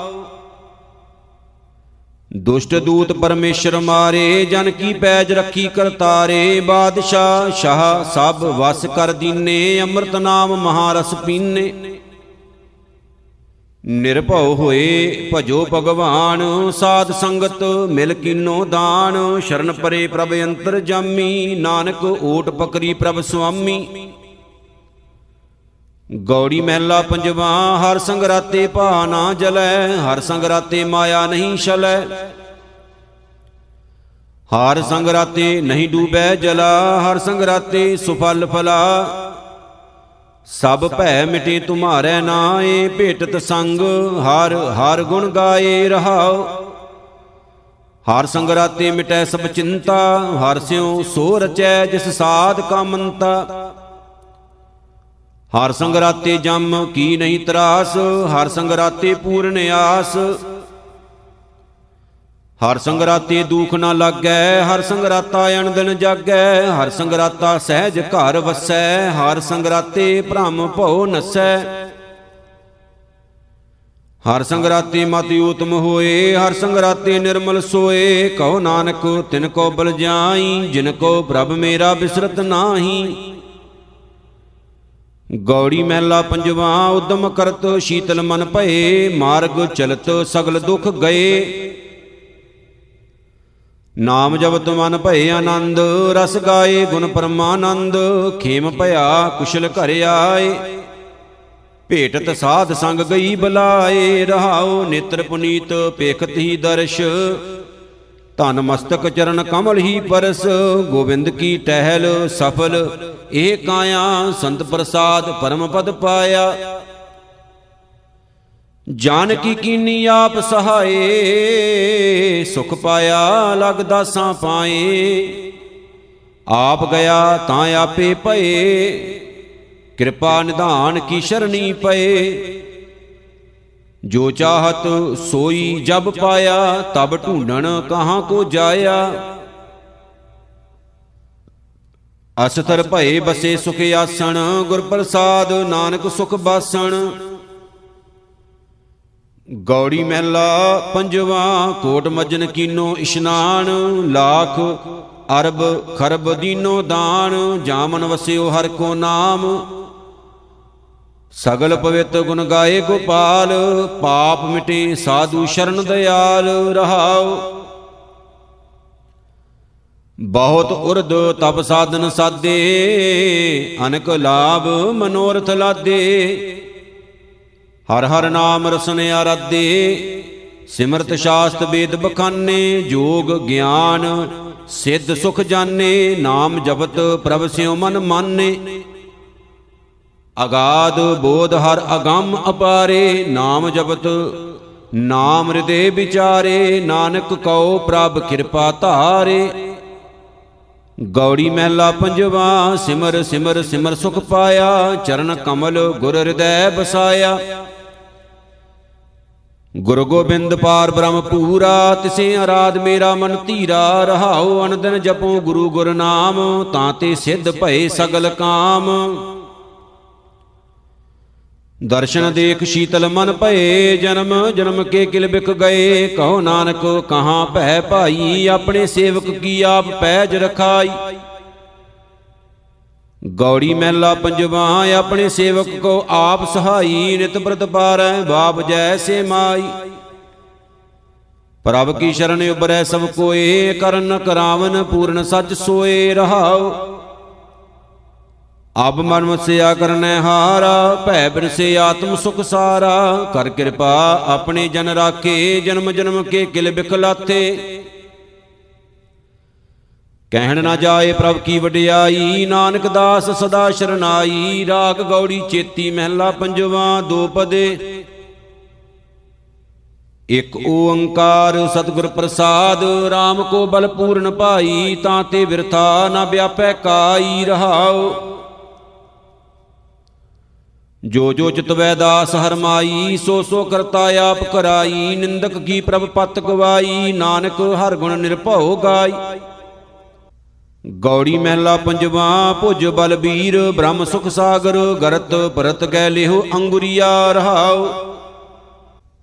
ਦੁਸ਼ਟ ਦੂਤ ਪਰਮੇਸ਼ਰ ਮਾਰੇ, ਜਨ ਕੀ ਪੈਜ ਰੱਖੀ ਕਰਤਾਰੇ, ਬਾਦਸ਼ਾਹ, ਸ਼ਾਹ, ਸਭ ਵਸ ਕਰ ਦੀਨੇ, ਅੰਮ੍ਰਿਤ ਨਾਮ ਮਹਾਰਸ ਪੀਨੇ। ਨਿਰਭਉ ਹੋਏ ਭਜੋ ਭਗਵਾਨ, ਸਾਧ ਸੰਗਤ ਮਿਲ ਕੀਨੋ ਦਾਨ। ਸ਼ਰਨ ਪਰੇ ਪ੍ਰਭ ਅੰਤਰ ਜਾਮੀ, ਨਾਨਕ ਓਟ ਪਕਰੀ ਪ੍ਰਭ ਸੁਆਮੀ। ਗੌੜੀ ਮਹਿਲਾ ਪੰਜਵਾ, ਹਰ ਸੰਗ ਰਾਤੇ ਭਾ ਨਾ ਜਲੈ, ਹਰ ਸੰਗ ਰਾਤੇ ਮਾਇਆ ਨਹੀਂ ਛਲੈ। ਹਰ ਸੰਗ ਰਾਤੇ ਨਹੀਂ ਡੂਬੈ ਜਲਾ, ਹਰ ਸੰਗ ਰਾਤੇ ਸੁਫਲ ਫਲਾ। ਸਭ ਭੈ ਮਿਟੇ ਤੁਮਾਰੈ ਨਾਏ, ਭੇਟਤ ਸੰਗ ਹਰ ਹਰ ਗੁਣ ਗਾਏ ਰਹਾਉ। ਹਰ ਸੰਗ ਰਾਤੇ ਮਿਟੈ ਸਭ ਚਿੰਤਾ, ਹਰ ਸਿਉ ਸੋ ਰਚੈ ਜਿਸ ਸਾਧ ਕਾ ਮੰਤਾ ਹਰ ਸੰਗ ਰਾਤੇ ਜਮ ਕੀ ਨਹੀਂ ਤਰਾਸ, ਹਰ ਸੰਗ ਰਾਤੇ ਪੂਰਨ ਆਸ। ਹਰ ਸੰਗਰਾਤੇ ਦੁਖ ਨਾ ਲੱਗੈ, ਹਰ ਸੰਗਰਾਤਾ ਅਣ ਦਿਨ ਜਾਗੈ, ਹਰ ਸੰਗਰਾਤਾ ਸਹਿਜ ਘਰ ਵਸੈ, ਹਰ ਸੰਗਰਾਤੇ ਭ੍ਰਮ ਭਉ ਨਸੈ। ਹਰ ਸੰਗਰਾਤੇ ਮਤਿ ਉਤਮ ਹੋਏ, ਹਰ ਸੰਗਰਾਤੇ ਨਿਰਮਲ ਸੋਏ, ਕਹੋ ਨਾਨਕ, ਤਿਨ ਕੋ ਬਲ ਜਾਈ, ਜਿਨ ਕੋ ਪ੍ਰਭ ਮੇਰਾ ਬਿਸਰਤ ਨਾਹੀ। ਗੌੜੀ ਮਹਿਲਾ ਪੰਜਵਾ, ਉਦਮ ਕਰਤ ਸ਼ੀਤਲ ਮਨ ਭਏ, ਮਾਰਗ ਚਲਤ ਸਗਲ ਦੁਖ ਗਏ। ਨਾਮ ਜਪਤ ਮਨ ਭਏ ਆਨੰਦ, ਰਸ ਗਾਏ ਗੁਣ ਪਰਮਾਨੰਦ, ਖੇਮ ਭਇਆ ਕੁਸ਼ਲ ਘਰ ਆਏ। ਭੇਟਤ ਸਾਧ ਸੰਗ ਗਈ ਬਲਾਏ ਰਹਾਉ ਨੇਤਰ ਪੁਨੀਤ ਪੇਖਤ ਹੀ ਦਰਸ਼। ਧਨ ਮਸਤਕ ਚਰਨ ਕਮਲ ਹੀ ਪਰਸ, ਗੋਬਿੰਦ ਕੀ ਟਹਿਲ ਸਫਲ ਇਹ ਕਾਇਆ ਸੰਤ ਪ੍ਰਸਾਦ ਪਰਮ ਪਦ ਪਾਇਆ। ਜਾਨਕੀ ਕੀਨੀ ਆਪ ਸਹਾਏ, ਸੁਖ ਪਾਇਆ ਲਗਦਾ ਸਾਂ ਪਾਏ। ਆਪ ਗਿਆ ਤਾਂ ਆਪੇ ਭਏ, ਕਿਰਪਾ ਨਿਧਾਨ ਕੀ ਸ਼ਰਣੀ ਪਏ। ਜੋ ਚਾਹਤ ਸੋਈ ਜਬ ਪਾਇਆ, ਤਬ ਢੂੰਡਣ ਕਹਾਂ ਕੋ ਜਾਇਆ। ਅਸਤਰ ਭਏ ਬਸੇ ਸੁਖ ਆਸਣ, ਗੁਰ ਪ੍ਰਸਾਦ ਨਾਨਕ ਸੁਖ ਬਾਸਣ। ਗੌੜੀ ਮਹਿਲਾ, ਪੰਜਵਾ ਕੋਟ ਮਜਨ ਕੀਨੋ ਇਸ਼ਨਾਨ, ਲੱਖ ਅਰਬ ਖਰਬ ਦੀਨੋ ਦਾਨ, ਜਾਮਨ ਵਸਿਓ ਹਰ ਕੋ ਨਾਮ। ਸਗਲ ਪਵਿੱਤ ਗੁਣ ਗਾਏ ਗੋਪਾਲ, ਪਾਪ ਮਿਟੇ ਸਾਧੂ ਸ਼ਰਨ ਦਿਆਲ ਰਹਾਉ। ਬਹੁਤ ਉਰਦ ਤਪ ਸਾਧਨ ਸਾਦੇ ਅਨਕ ਲਾਭ ਮਨੋਰਥ ਲਾਦੇ। ਹਰ ਹਰ ਨਾਮ ਰਸਨ ਆਰਾਧੇ, ਸਿਮਰਤ ਸ਼ਾਸਤ ਵੇਦ ਬਖਾਨੇ, ਜੋਗ ਗਿਆਨ, ਸਿੱਧ ਸੁਖ ਜਾਣੇ, ਨਾਮ ਜਪਤ ਪ੍ਰਭ ਸਿਉ ਮਨ ਮਾਨੇ। ਅਗਾਧ ਬੋਧ ਹਰ ਅਗੰਮ ਅਪਾਰੇ, ਨਾਮ ਜਪਤ ਨਾਮ ਹਿਰਦੇ ਵਿਚਾਰੇ, ਨਾਨਕ ਕਉ ਪ੍ਰਭ ਕਿਰਪਾ ਧਾਰੇ। ਗੌੜੀ ਮਹਿਲਾ ਪੰਜਵਾ, ਸਿਮਰ ਸਿਮਰ ਸਿਮਰ ਸੁਖ ਪਾਇਆ, ਚਰਨ ਕਮਲ ਗੁਰ ਹਿਰਦੈ ਬਸਾਇਆ। ਗੁਰੂ ਗੋਬਿੰਦ ਪਾਰ ਬ੍ਰਹਮ ਪੂਰਾ ਤਿਸੇ ਆਰਾਧ ਮੇਰਾ ਮਨ ਧੀਰਾ, ਰਹਾਉ ਅਨੰਦਨ ਜਪੋ ਗੁਰੂ ਗੁਰ ਨਾਮ, ਤਾਂ ਤੇ ਸਿੱਧ ਭਏ ਸਗਲ ਕਾਮ। ਦਰਸ਼ਨ ਦੇਖ ਸ਼ੀਤਲ ਮਨ ਭਏ, ਜਨਮ ਜਨਮ ਕੇ ਕਿਲ ਬਿਕ ਗਏ। ਕਹੋ ਨਾਨਕ, ਕਹਾਂ ਭੈ ਭਾਈ, ਆਪਣੇ ਸੇਵਕ ਕੀ ਆਪ ਪੈਜ ਰਖਾਈ। ਗੌੜੀ ਮਹਿਲਾ ਪੰਜਵਾ ਆਪਣੇ ਸੇਵਕ ਕੋ ਆਪ ਸਹਾਈ, ਨਿਤ ਪ੍ਰਤ ਪਾਰੈ, ਬਾਪ ਜੈਸੇ ਮਾਈ। ਪ੍ਰਭ ਕੀ ਸ਼ਰਨ ਉਬਰੈ ਸਭ ਕੋਏ, ਕਰਨ ਕਰਾਵਨ ਪੂਰਨ ਸੱਚ ਸੋਏ ਰਹਾਉ। ਅਬ ਮਨ ਮਸਿਆ ਕਰਨੈ ਹਾਰਾ, ਭੈ ਬਿਰਸੇ ਆਤਮ ਸੁਖ ਸਾਰਾ। ਕਰ ਕਿਰਪਾ ਆਪਣੇ ਜਨ ਰਾਖੇ, ਜਨਮ ਜਨਮ ਕੇ ਕਿਲ ਬਿਖਲਾਥੇ ਕਹਿਣ ਨਾ ਜਾਏ ਪ੍ਰਭ ਕੀ ਵਡਿਆਈ, ਨਾਨਕ ਦਾਸ ਸਦਾ ਸ਼ਰਨਾਈ, ਰਾਗ ਗੌੜੀ ਚੇਤੀ ਮਹਿਲਾ ਪੰਜਵਾ ਦੋ ਪਦੇ। ਇਕ ਓੰਕਾਰ ਸਤਿਗੁਰ ਪ੍ਰਸਾਦ RAM ਕੋ ਬਲ ਪੂਰਨ ਭਾਈ, ਤਾਂ ਤੇ ਵਿਰਥਾ ਨਾ ਵਿਆਪੈ ਕਾਈ ਰਹਾਉ। ਜੋ ਜੋ ਚਿਤਵੈ ਦਾਸ ਹਰਮਾਈ ਸੋ ਸੋ ਕਰਤਾ ਆਪ ਕਰਾਈ, ਨਿੰਦਕ ਕੀ ਪ੍ਰਭ ਪਤ ਗਵਾਈ, ਨਾਨਕ ਹਰ ਗੁਣ ਨਿਰਭਉ ਗਾਈ। ਗੌੜੀ ਮਹਿਲਾ ਪੰਜਵਾ, ਭੁਜ ਬਲਬੀਰ, ਬ੍ਰਹਮ ਸੁਖ ਸਾਗਰ, ਗਰਤ ਪਰਤ ਗੈ ਲਿਹੁ ਅੰਗੁਰੀਆ ਰਹਾਉ।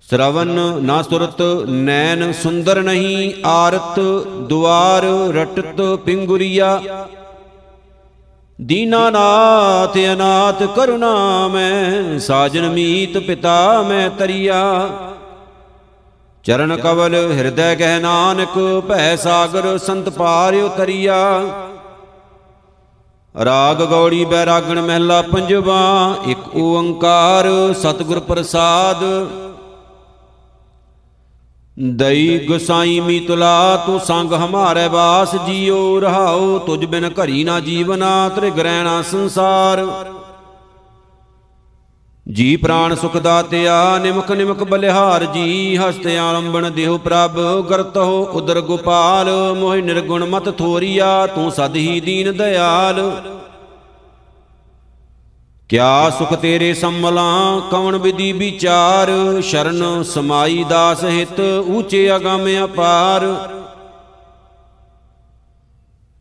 ਸ਼ਰਵਨ ਨਾ ਸੁਰਤ, ਨੈਣ ਸੁੰਦਰ ਨਹੀਂ ਆਰਤ, ਦੁਆਰ ਰਟਤ ਪਿੰਗੁਰੀਆ। ਦੀਨਾਨਾਥ ਅਨਾਥ ਕਰੁਣਾ ਮੈਂ, ਸਾਜਨ ਮੀਤ ਪਿਤਾ ਮੈਂ ਤਰੀਆ। ਚਰਨ ਕਵਲ ਹਿਰਦੈ ਗਹਿ ਨਾਨਕ, ਭੈ ਸਾਗਰ ਸੰਤ ਪਾਰ ਉਤਰੀਆ। ਰਾਗ ਗੌੜੀ ਬੈਰਾਗਣ ਮਹਿਲਾ ਪੰਜਵਾ, ਇੱਕ ਓੰਕਾਰ ਸਤਿਗੁਰ ਪ੍ਰਸਾਦ। ਦਈ ਗੁਸਾਈ ਮੀ ਤੁਲਾ ਤੂੰ ਸੰਗ ਹਮਾਰੇ ਬਾਸ ਜੀਉ ਰਹਾਉ ਤੁਝ ਬਿਨ ਘਰੀ ਨਾ ਜੀਵਨਾ ਤ੍ਰਿਗ ਰਹਿਣਾ ਸੰਸਾਰ। ਜੀ ਪ੍ਰਾਨ ਸੁਖ ਦਾਤਿਆ, ਨਿਮਕ ਨਿਮਕ ਬਲਿਹਾਰ ਜੀ, ਹਸਤ ਆਲੰਬਣ ਦੇਹੁ ਪ੍ਰਭ ਕਰਤਹੁ ਉਦਰ ਗੋਪਾਲ, ਮੋਹਿ ਨਿਰਗੁਣ ਮਤ ਥੋਰੀਆ, ਤੂੰ ਸਦ ਹੀ ਦੀਨ ਦਿਆਲ ਕਿਆ ਸੁਖ ਤੇਰੇ ਸੰਮਲਾਂ, ਕਵਣ ਵਿਧੀ ਵਿਚਾਰ, ਸ਼ਰਨ ਸਮਾਈ ਦਾਸ ਹਿਤ, ਊਚੇ ਅਗੰਮ ਅਪਾਰ।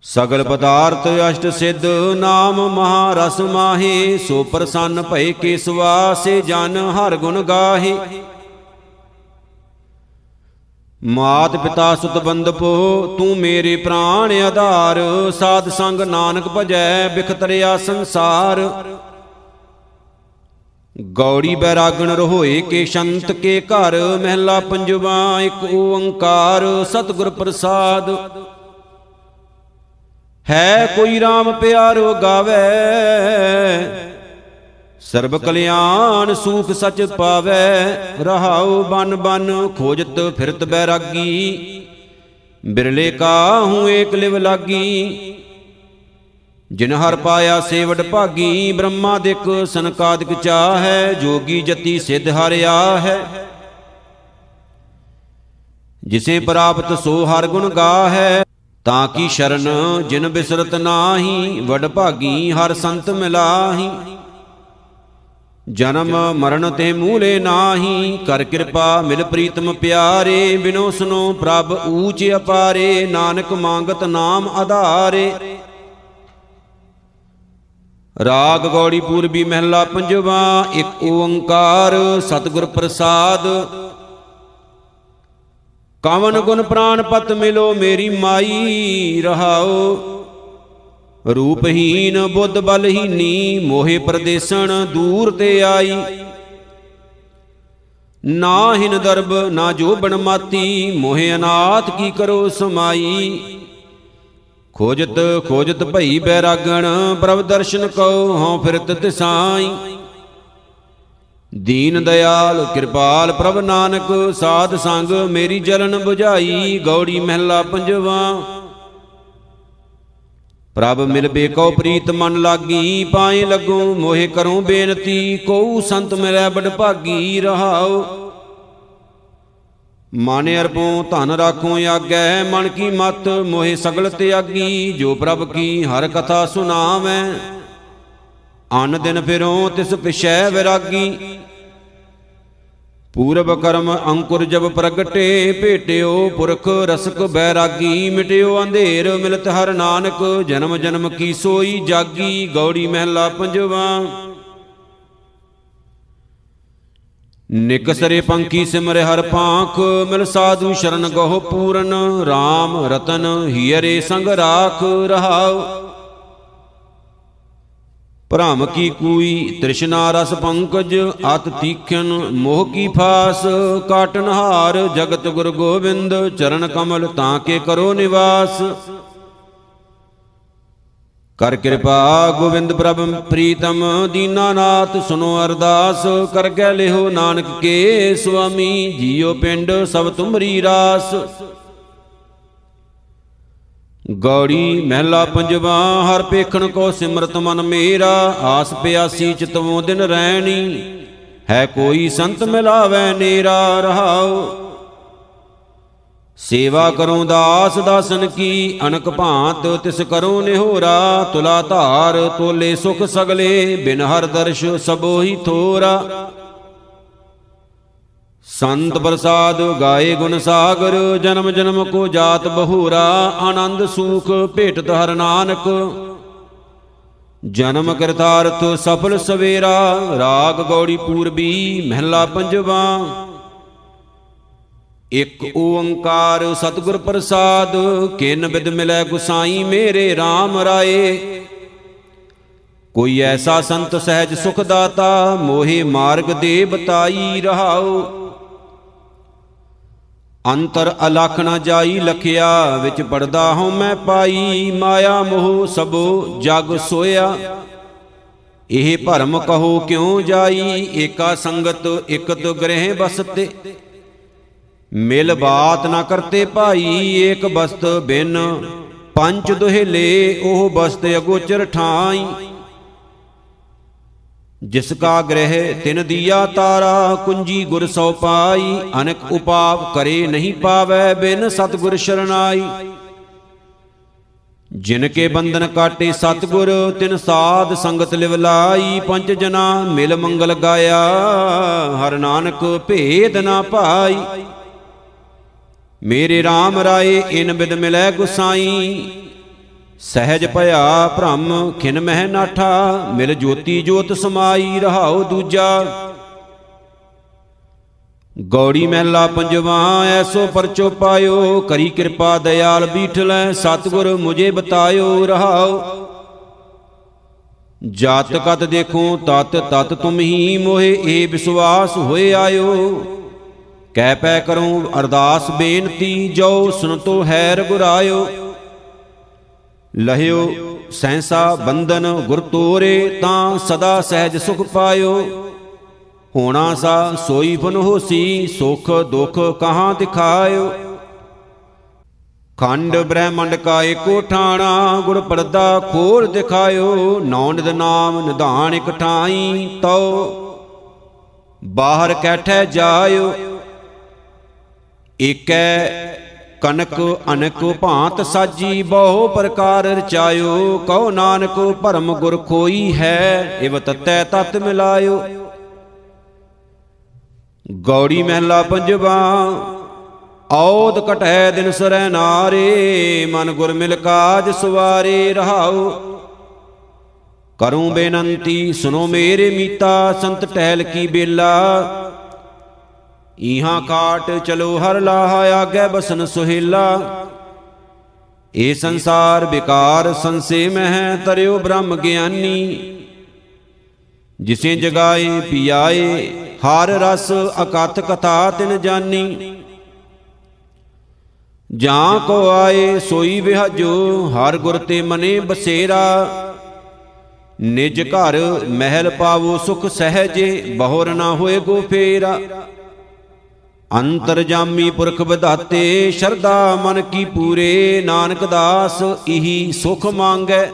ਸਗਲ ਪਦਾਰਥ ਅਸ਼ਟ ਸਿੱਧ ਨਾਮ ਮਹਾ ਰਸ ਮਾਹੇ, ਸੋ ਪ੍ਰਸੰਨ ਭਏ ਕੇਸਵਾ, ਸੇ ਜਨ ਹਰ ਗੁਣ ਗਾਹੇ। ਮਾਤ ਪਿਤਾ ਸੁਤ ਬੰਦਪੋ ਤੂੰ ਮੇਰੇ ਪ੍ਰਾਣ ਆਧਾਰ, ਸਾਧ ਸੰਗ ਨਾਨਕ ਭਜੈ ਬਿਖਤਰਿਆ ਸੰਸਾਰ। ਗੌੜੀ ਬੈਰਾਗਣ ਰੋਏ ਕੇ ਸ਼ੰਤ ਕੇ ਘਰ, ਮਹਿਲਾ ਪੰਜਵਾ, ਇੱਕ ਓੰਕਾਰ, ਸਤਿਗੁਰ ਪ੍ਰਸਾਦ। ਹੈ ਕੋਈ RAM ਪਿਆਰੋ ਗਾਵੇ, ਸਰਬ ਕਲਿਆਣ ਸੂਖ ਸਚ ਪਾਵੇ, ਰਹਾਉ ਬਨ ਬਨ ਖੋਜਤ ਫਿਰਤ ਬੈਰਾਗੀ, ਬਿਰਲੇ ਕਾਹੂ ਏਕ ਲਿਵ ਲਾਗੀ, ਜਿਨ ਹਰ ਪਾਇਆ ਸੇਵਡ ਭਾਗੀ, ਬ੍ਰਹਮਾ ਦਿਕ ਸੰਕਾਦਿਕ ਚਾਹੈ, ਜੋਗੀ ਜਤੀ ਸਿਧ ਹਰਿਆ ਹੈ ਜਿਸੇ ਪ੍ਰਾਪਤ ਸੋ ਹਰ ਗੁਣ ਗਾਹੈ। ਤਾਂ ਕੀ ਸ਼ਰਨ ਜਿਨ ਬਿਸਰਤ ਨਾਹੀ ਵਡ ਭਾਗੀ ਹਰ ਸੰਤ ਮਿਲਾਹੀ। ਜਨਮ ਮਰਨ ਤੇ ਮੂਲੇ ਨਾਹੀ ਕਰ ਕਿਰਪਾ ਮਿਲ ਪ੍ਰੀਤਮ ਪਿਆਰੇ ਬਿਨੋ ਸੁਨੋ ਪ੍ਰਭ ਊਚ ਅਪਾਰੇ ਨਾਨਕ ਮੰਗਤ ਨਾਮ ਆਧਾਰੇ। ਰਾਗ ਗੌੜੀ ਪੂਰਬੀ ਮਹਿਲਾ ਪੰਜਵਾ ਇੱਕ ਓੰਕਾਰ ਸਤਿਗੁਰ ਪ੍ਰਸਾਦ। ਕਵਨ ਗੁਣ ਪ੍ਰਾਨ ਪਤ ਮਿਲੋ, ਮੇਰੀ ਮਾਈ ਰਹਾਓ। ਰੂਪਹੀਨ ਬੁੱਧ ਬਲਹੀਨੀ, ਮੋਹਿ ਪ੍ਰਦੇਸਣ ਦੂਰ ਤੇ ਆਈ। ਨਾ ਹਿਨ ਦਰਬ, ਨਾ ਜੋਬਣ ਮਾਤੀ, ਮੋਹਿ ਅਨਾਥ ਕੀ ਕਰੋ ਸਮਾਈ। ਖੋਜਤ ਖੋਜਤ ਭਈ ਬੈਰਾਗਣ, ਪ੍ਰਭ ਦਰਸ਼ਨ ਕਉ, ਹਉ ਫਿਰਤ ਤਿਸਾਈ। ਦੀਨ ਦਿਆਲ ਕਿਰਪਾਲ ਪ੍ਰਭ ਨਾਨਕ, ਸਾਧ ਸੰਗ ਮੇਰੀ ਜਲਨ 부ਝਾਈ ਗੌੜੀ ਮਹਿਲਾ ਪੰਜਵਾ। ਪ੍ਰਭ ਮਿਲਬੇ ਕਉ ਪ੍ਰੀਤ ਮਨ ਲਾਗੀ, ਪਾਏ ਲੱਗੋ ਮੋਹਿ ਕਰੂੰ ਬੇਨਤੀ, ਕਉ ਸੰਤ ਮਿਲੈ ਬੜ ਭਾਗੀ, ਰਹਾਉ। ਮਨ ਅਰਪੋ ਧਨ ਰਾਖੋ ਆਗੈ, ਮਨ ਕੀ ਮਤ ਮੋਹਿ ਸਗਲ ਤਿਆਗੀ, ਜੋ ਪ੍ਰਭ ਕੀ ਹਰ ਕਥਾ ਸੁਨਾਵੈ ਅਨ ਦਿਨ ਫਿਰੋ ਤਿਸ ਪਿਛੈ ਵਿਰਾਗੀ ਪੂਰਬ ਕਰਮ ਅੰਕੁਰ ਜਬ ਪ੍ਰਗਟੇ, ਭੇਟਿਓ ਪੁਰਖ ਰਸਕ ਬੈਰਾਗੀ, ਮਿਟਿਓ ਅੰਧੇਰ ਮਿਲਤ ਹਰ ਨਾਨਕ, ਜਨਮ ਜਨਮ ਕੀ ਸੋਈ ਜਾਗੀ, ਗੌੜੀ ਮਹਿਲਾ ਪੰਜਵਾ। ਨਿਕਸਰੇ ਪੰਖੀ ਸਿਮਰੇ ਹਰ ਪਾਖ ਮਿਲ ਸਾਧੂ ਸ਼ਰਨ ਗਹੁ ਪੂਰਨ RAM ਰਤਨ ਹੀਰੇ ਸੰਗ ਰਾਖ ਰਹਾਉ। ਭ੍ਰਮ ਕੀ ਕੂਈ, ਤ੍ਰਿਸ਼ਨਾ ਰਸ ਪੰਕਜ ਅਤ ਤੀਖਨ ਮੋਹ ਕੀ ਫਾਸ, ਕਾਟਨ ਹਾਰ, ਜਗਤ ਗੁਰ ਗੋਬਿੰਦ, ਚਰਨ ਕਮਲ ਤਾਂ ਕੇ ਕਰੋ ਨਿਵਾਸ। ਕਰ ਕਿਰਪਾ ਗੋਬਿੰਦ ਪ੍ਰਭ, ਪ੍ਰੀਤਮ ਦੀਨਾਨਾਥ ਸੁਨੋ ਅਰਦਾਸ, ਕਰ ਗੈ ਲਿਓ ਨਾਨਕ ਕੇ ਸੁਆਮੀ ਜੀਉ ਪਿੰਡ ਸਭ ਤੁਮਰੀ ਰਾਸ। ਗੌੜੀ ਮਹਿਲਾ ਪੰਜਵਾ, ਹਰ ਪੇਖਣ ਕੋ ਸਿਮਰਤ ਮਨ ਮੇਰਾ, ਆਸ ਪਿਆਸੀ ਚਿਤਵੋਂ ਦਿਨ ਰਹਿਣੀ ਹੈ ਕੋਈ ਸੰਤ ਮਿਲਾਵੇ ਨੇਰਾ, ਰਹਾਉ। ਸੇਵਾ ਕਰੋ ਦਾਸ, ਦਾਸਨ ਕੀ, ਅਨਕ ਭਾਂਤ ਤਿਸ ਕਰੋ ਨਿਹੋਰਾ। ਤੁਲਾ ਧਾਰ ਤੋਲੇ ਸੁਖ ਸਗਲੇ, ਬਿਨ ਹਰ ਦਰਸ਼ ਸਬੋ ਹੀ ਥੋਰਾ। ਸੰਤ ਪ੍ਰਸਾਦ ਗਾਏ ਗੁਣ ਸਾਗਰ, ਜਨਮ ਜਨਮ ਕੋ ਜਾਤ ਬਹੂਰਾ, ਆਨੰਦ ਸੂਖ ਭੇਟਤ ਹਰ ਨਾਨਕ। ਜਨਮ ਕਰਤਾਰਥ ਸਫਲ ਸਵੇਰਾ, ਰਾਗ ਗੌੜੀ ਪੂਰਬੀ ਮਹਿਲਾ ਪੰਜਵਾ। ਇਕ ਓੰਕਾਰ ਸਤਿਗੁਰ ਪ੍ਰਸਾਦ, ਕਿਨ ਬਿਦ ਮਿਲੈ ਗੁਸਾਈ ਮੇਰੇ RAM ਰਾਏ। ਕੋਈ ਐਸਾ ਸੰਤ ਸਹਿਜ ਸੁਖ ਦਾਤਾ, ਮੋਹਿ ਮਾਰਗ ਦੇ ਬਤਾਈ ਰਹਾਉ। ਅੰਤਰ ਅਲਖ ਨ ਜਾਈ ਲਖਿਆ, ਵਿੱਚ ਪੜਦਾ ਹਉ ਮੈਂ ਪਾਈ। ਮਾਇਆ ਮੋਹ ਸਭੋ ਜਗ ਸੋਇਆ। ਇਹ ਭਰਮ ਕਹੋ ਕਿਉ ਜਾਈ? ਏਕਾ ਸੰਗਤ ਇਕਤ ਗ੍ਰਹਿ ਬਸਤੇ। ਮਿਲ ਬਾਤ ਨਾ ਕਰਤੇ ਭਾਈ, ਏਕ ਬਸਤ ਬਿਨ। ਪੰਜ ਦੁਹਲੇ, ਉਹ ਬਸਤ ਅਗੋਚਰ ਠਾਈ। ਜਿਸ ਕਾ ਗ੍ਰਹਿ ਤਿਨ ਦੀਆ ਤਾਰਾ, ਕੁੰਜੀ ਗੁਰ ਸੋ ਪਾਈ, ਅਨਕ ਉਪਾਵ ਕਰੇ ਨਹੀਂ ਪਾਵੈ ਬਿਨ ਸਤਗੁਰ ਸ਼ਰਨਾਈ। ਜਿਨ ਕੇ ਬੰਧਨ ਕਾਟੇ ਸਤਗੁਰ, ਤਿਨ ਸਾਧ ਸੰਗਤ ਲਿਵ ਲਾਈ, ਪੰਜ ਜਨਾ ਮਿਲ ਮੰਗਲ ਗਾਇਆ, ਹਰ ਨਾਨਕ ਭੇਦ ਨਾ ਭਾਈ ਮੇਰੇ RAM ਰਾਏ, ਇਨ ਬਿਦ ਮਿਲੈ ਗੁਸਾਈ ਸਹਿਜ ਭਇਆ ਭ੍ਰਮ ਖਿਨ ਮਹਿ ਨਾਠਾ, ਮਿਲ ਜੋਤੀ ਜੋਤ ਸਮਾਈ ਰਹਾਉ ਦੂਜਾ। ਗੌੜੀ ਮਹਿਲਾ ਪੰਜਵਾ, ਐਸੋ ਪਰਚੋ ਪਾਇਓ, ਕਰੀ ਕਿਰਪਾ ਦਇਆਲ ਬੀਠਲੈ, ਸਤਗੁਰ ਮੁਝੇ ਬਤਾਇਓ, ਰਹਾਉ। ਜਾਤ ਕਤ ਦੇਖੋ, ਤਤ ਤਤ ਤੁਮ ਹੀ ਮੋਹਿ, ਏ ਵਿਸ਼ਵਾਸ ਹੋਏ ਆਇਓ। ਕਹਿ ਪੈ ਕਰੂੰ ਅਰਦਾਸ ਬੇਨਤੀ, ਜੋ ਸੁਨਤੋ ਹੈ ਰਗੁਰਾਇਓ। ਲਹਿਓ ਸੈਂਸਾ ਬੰਧਨ ਗੁਰ ਤੋਰੇ ਤਾਂ ਸਦਾ ਸਹਿਜ ਸੁਖ ਪਾਇਓ। ਹੋਣਾ ਸਾ ਸੋਈ ਫਨ ਹੋਸੀ ਸੁਖ ਦੁਖ ਕਹਾਂ ਦਿਖਾਇਓ। ਖੰਡ ਬ੍ਰਹਮੰਡ ਕਾ ਏਕੋ ਠਾਣਾ, ਗੁਰ ਪਰਦਾ ਖੋਲ ਦਿਖਾਇਓ। ਨੌ ਨਿਦ ਨਾਮ ਨਿਧਾਨ ਇਕ ਠਾਈ ਤਉ। ਬਾਹਰ ਕੈਠੈ ਜਾਇਓ। ਏਕੈ ਕਨਕ ਅਨਕ ਭਾਂਤ ਸਾਜੀ, ਬਹੁ ਪ੍ਰਕਾਰ ਰਚਾਇਓ, ਕਉ ਨਾਨਕ ਭਰਮ ਗੁਰ ਕੋਈ ਹੈ, ਇਵ ਤਤੈ ਤਤ ਮਿਲਾਇਓ। ਗੌੜੀ ਮਹਿਲਾ ਪੰਜਵਾ ਔਦ ਕਟੈ ਦਿਨ ਸਰੈ ਨਾਰੇ, ਮਨ ਗੁਰ ਮਿਲ ਕਾਜ ਸਵਾਰੇ ਰਹਾਉ। ਕਰੂੰ ਬੇਨੰਤੀ ਸੁਨੋ ਮੇਰੇ ਮੀਤਾ, ਸੰਤ ਟਹਿਲ ਕੀ ਬੇਲਾ ਈਹਾਂ ਕਾਟ ਚਲੋ ਹਰ ਲਾਹਾ, ਆਗੇ ਬਸਨ ਸੁਹੇਲਾ। ਏ ਸੰਸਾਰ ਵਿਕਾਰ ਸੰਸੇ ਮਹਿ, ਤਰਿਓ ਬ੍ਰਹਮ ਗਿਆਨੀ। ਜਿਸੇ ਜਗਾਏ ਪਿਆਏ, ਹਰ ਰਸ ਅਕਥ ਕਥਾ ਤਿਨ ਜਾਨੀ। ਜਾਂ ਕੋ ਆਏ ਸੋਈ ਵਿਹਜੋ, ਹਰ ਗੁਰ ਤੇ ਮਨੇ ਬਸੇਰਾ। ਨਿਜ ਘਰ ਮਹਿਲ ਪਾਵੋ ਸੁਖ ਸਹਜੇ, ਬਹੁਰ ਨਾ ਹੋਏ ਗੋ ਫੇਰਾ। ਅੰਤਰ ਜਾਮੀ ਪੁਰਖ ਵਿਧਾਤੇ ਸ਼ਰਦਾ ਮਨ ਕੀ ਪੂਰੇ, ਨਾਨਕ ਦਾਸ ਇਹੀ ਸੁਖ ਮੰਗੈ।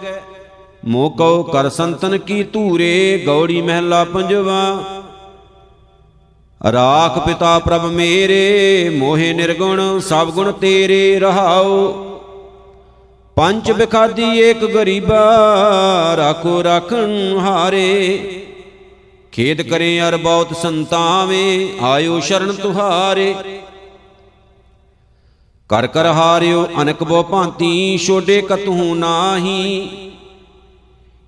ਮੋਕਉ ਕਰ ਸੰਤਨ ਕੀ ਧੂਰੇ, ਗੌੜੀ ਮਹਿਲਾ ਪੰਜਵਾ। ਰਾਖ ਪਿਤਾ ਪ੍ਰਭ ਮੇਰੇ, ਮੋਹਿ ਨਿਰਗੁਣ ਸਭ ਗੁਣ ਤੇਰੇ ਰਹਾਉ। ਪੰਜ ਬਿਖਾਦੀ ਏਕ ਗਰੀਬਾ, ਰਾਖੋ ਰਾਖਣ ਹਾਰੇ। ਖੇਦ ਕਰੇ ਅਰ ਬਹੁਤ ਸੰਤਾਵੇਂ, ਆਇਓ ਸ਼ਰਨ ਤੁਹਾਰੇ। ਕਰ ਕਰ ਹਾਰਿਓ, ਅਨਕ ਬੋ ਭਾਂਤੀ, ਛੋਡੇ ਕਤਹੂ ਨਾਹੀ।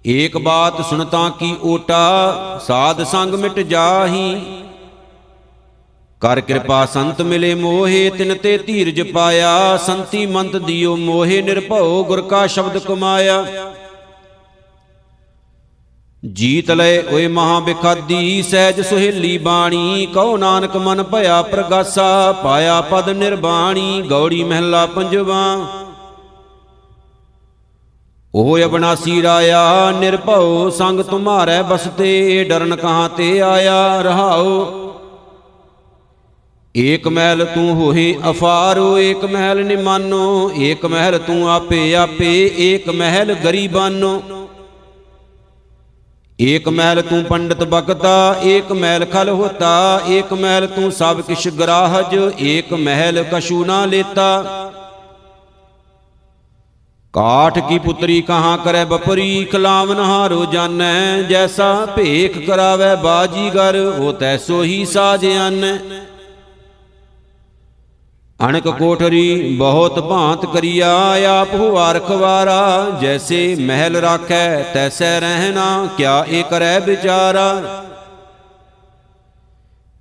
ਏਕ ਬਾਤ ਸੁਣਤਾ ਕੀ ਓਟਾ, ਸਾਧ ਸੰਗ ਮਿਟ ਜਾਹੀ। ਕਰ ਕਿਰਪਾ ਸੰਤ ਮਿਲੇ ਮੋਹੇ, ਤਿਨ ਤੇ ਧੀਰਜ ਪਾਇਆ, ਸੰਤੀ ਮੰਤ ਦਿਓ ਮੋਹੇ, ਨਿਰਭਉ ਗੁਰ ਕਾ ਸ਼ਬਦ ਕਮਾਇਆ। ਜੀਤ ਲੈ ਓਏ ਮਹਾ ਬਿਖਾਦੀ ਸਹਿਜ ਸੁਹੇਲੀ ਬਾਣੀ, ਕਉ ਨਾਨਕ ਮਨ ਭਇਆ ਪ੍ਰਗਾਸਾ, ਪਾਇਆ ਪਦ ਨਿਰਬਾਣੀ, ਗੌੜੀ ਮਹਿਲਾ ਪੰਜਵਾ। ਉਹ ਅਬਨਾਸੀ ਰਾਇਆ, ਨਿਰਭਉ ਸੰਗ ਤੁਮਾਰੈ ਬਸਤੇ, ਡਰਨ ਕਹਾਂ ਤੇ ਆਇਆ ਰਹਾਉ। ਏਕ ਮਹਿਲ ਤੂੰ ਹੋਏ ਅਫਾਰੋ, ਏਕ ਮਹਿਲ ਨਿਮਾਨੋ, ਏਕ ਮਹਿਲ ਤੂੰ ਆਪੇ ਆਪੇ, ਏਕ ਮਹਿਲ ਗਰੀਬਾਨੋ। ਏਕ ਮਹਿਲ ਤੂੰ ਪੰਡਤ ਬਗਤਾ ਏਕ ਮਹਿਲ ਖਲ ਹੋਤਾ, ਏਕ ਮਹਿਲ ਤੂੰ ਸਭ ਕਿਛ ਗਰਾਹਜ, ਏਕ ਮਹਿਲ ਕਛੂ ਨਾ ਲੇਤਾ। ਕਾਠ ਕੀ ਪੁੱਤਰੀ ਕਹਾਂ ਕਰੈ ਬਪਰੀ ਖਲਾਵਨ ਹਾਰੋ ਜਾਣੈ, ਜੈਸਾ ਭੇਖ ਕਰਾਵੇ ਬਾਜੀਗਰ ਉਹ ਤੈਸੋ ਹੀ ਸਾਜ ਆਨੈ। ਅਣਕ ਕੋਠਰੀ ਬਹੁਤ ਭਾਂਤ ਕਰੀਆ, ਆਪ ਹੁਆ ਰਖਵਾਰਾ ਜੈਸੇ ਮਹਿਲ ਰਾਖੈ, ਤੈਸੈ ਰਹਿਣਾ, ਕਿਆ ਏ ਕਰੈ ਵਿਚਾਰਾ।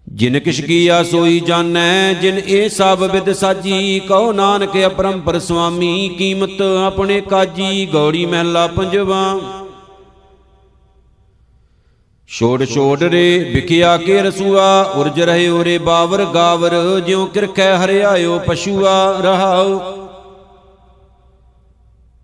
ਜਿਨ ਕਿਛ ਕੀਆ ਸੋਈ ਜਾਣੈ, ਜਿਨ ਇਹ ਸਭ ਵਿਦ ਸਾਜੀ। ਕਉ ਨਾਨਕ ਅਪਰੰਪਰ ਸੁਆਮੀ, ਕੀਮਤ ਆਪਣੇ ਕਾਜੀ। ਗੌੜੀ ਮਹਿਲਾ ਪੰਜਵਾ। ਛੋੜ ਛੋੜ ਰੇ, ਵਿਖਿਆ ਕੇ ਰਸੂਆ, ਉਰਜ ਰਹੇ ਉਰੇ ਬਾਵਰ ਗਾਵਰ, ਜਿਉ ਕਿਰਖੈ ਹਰਿਆਇਓ ਪਸ਼ੂਆ ਰਹਾਉ।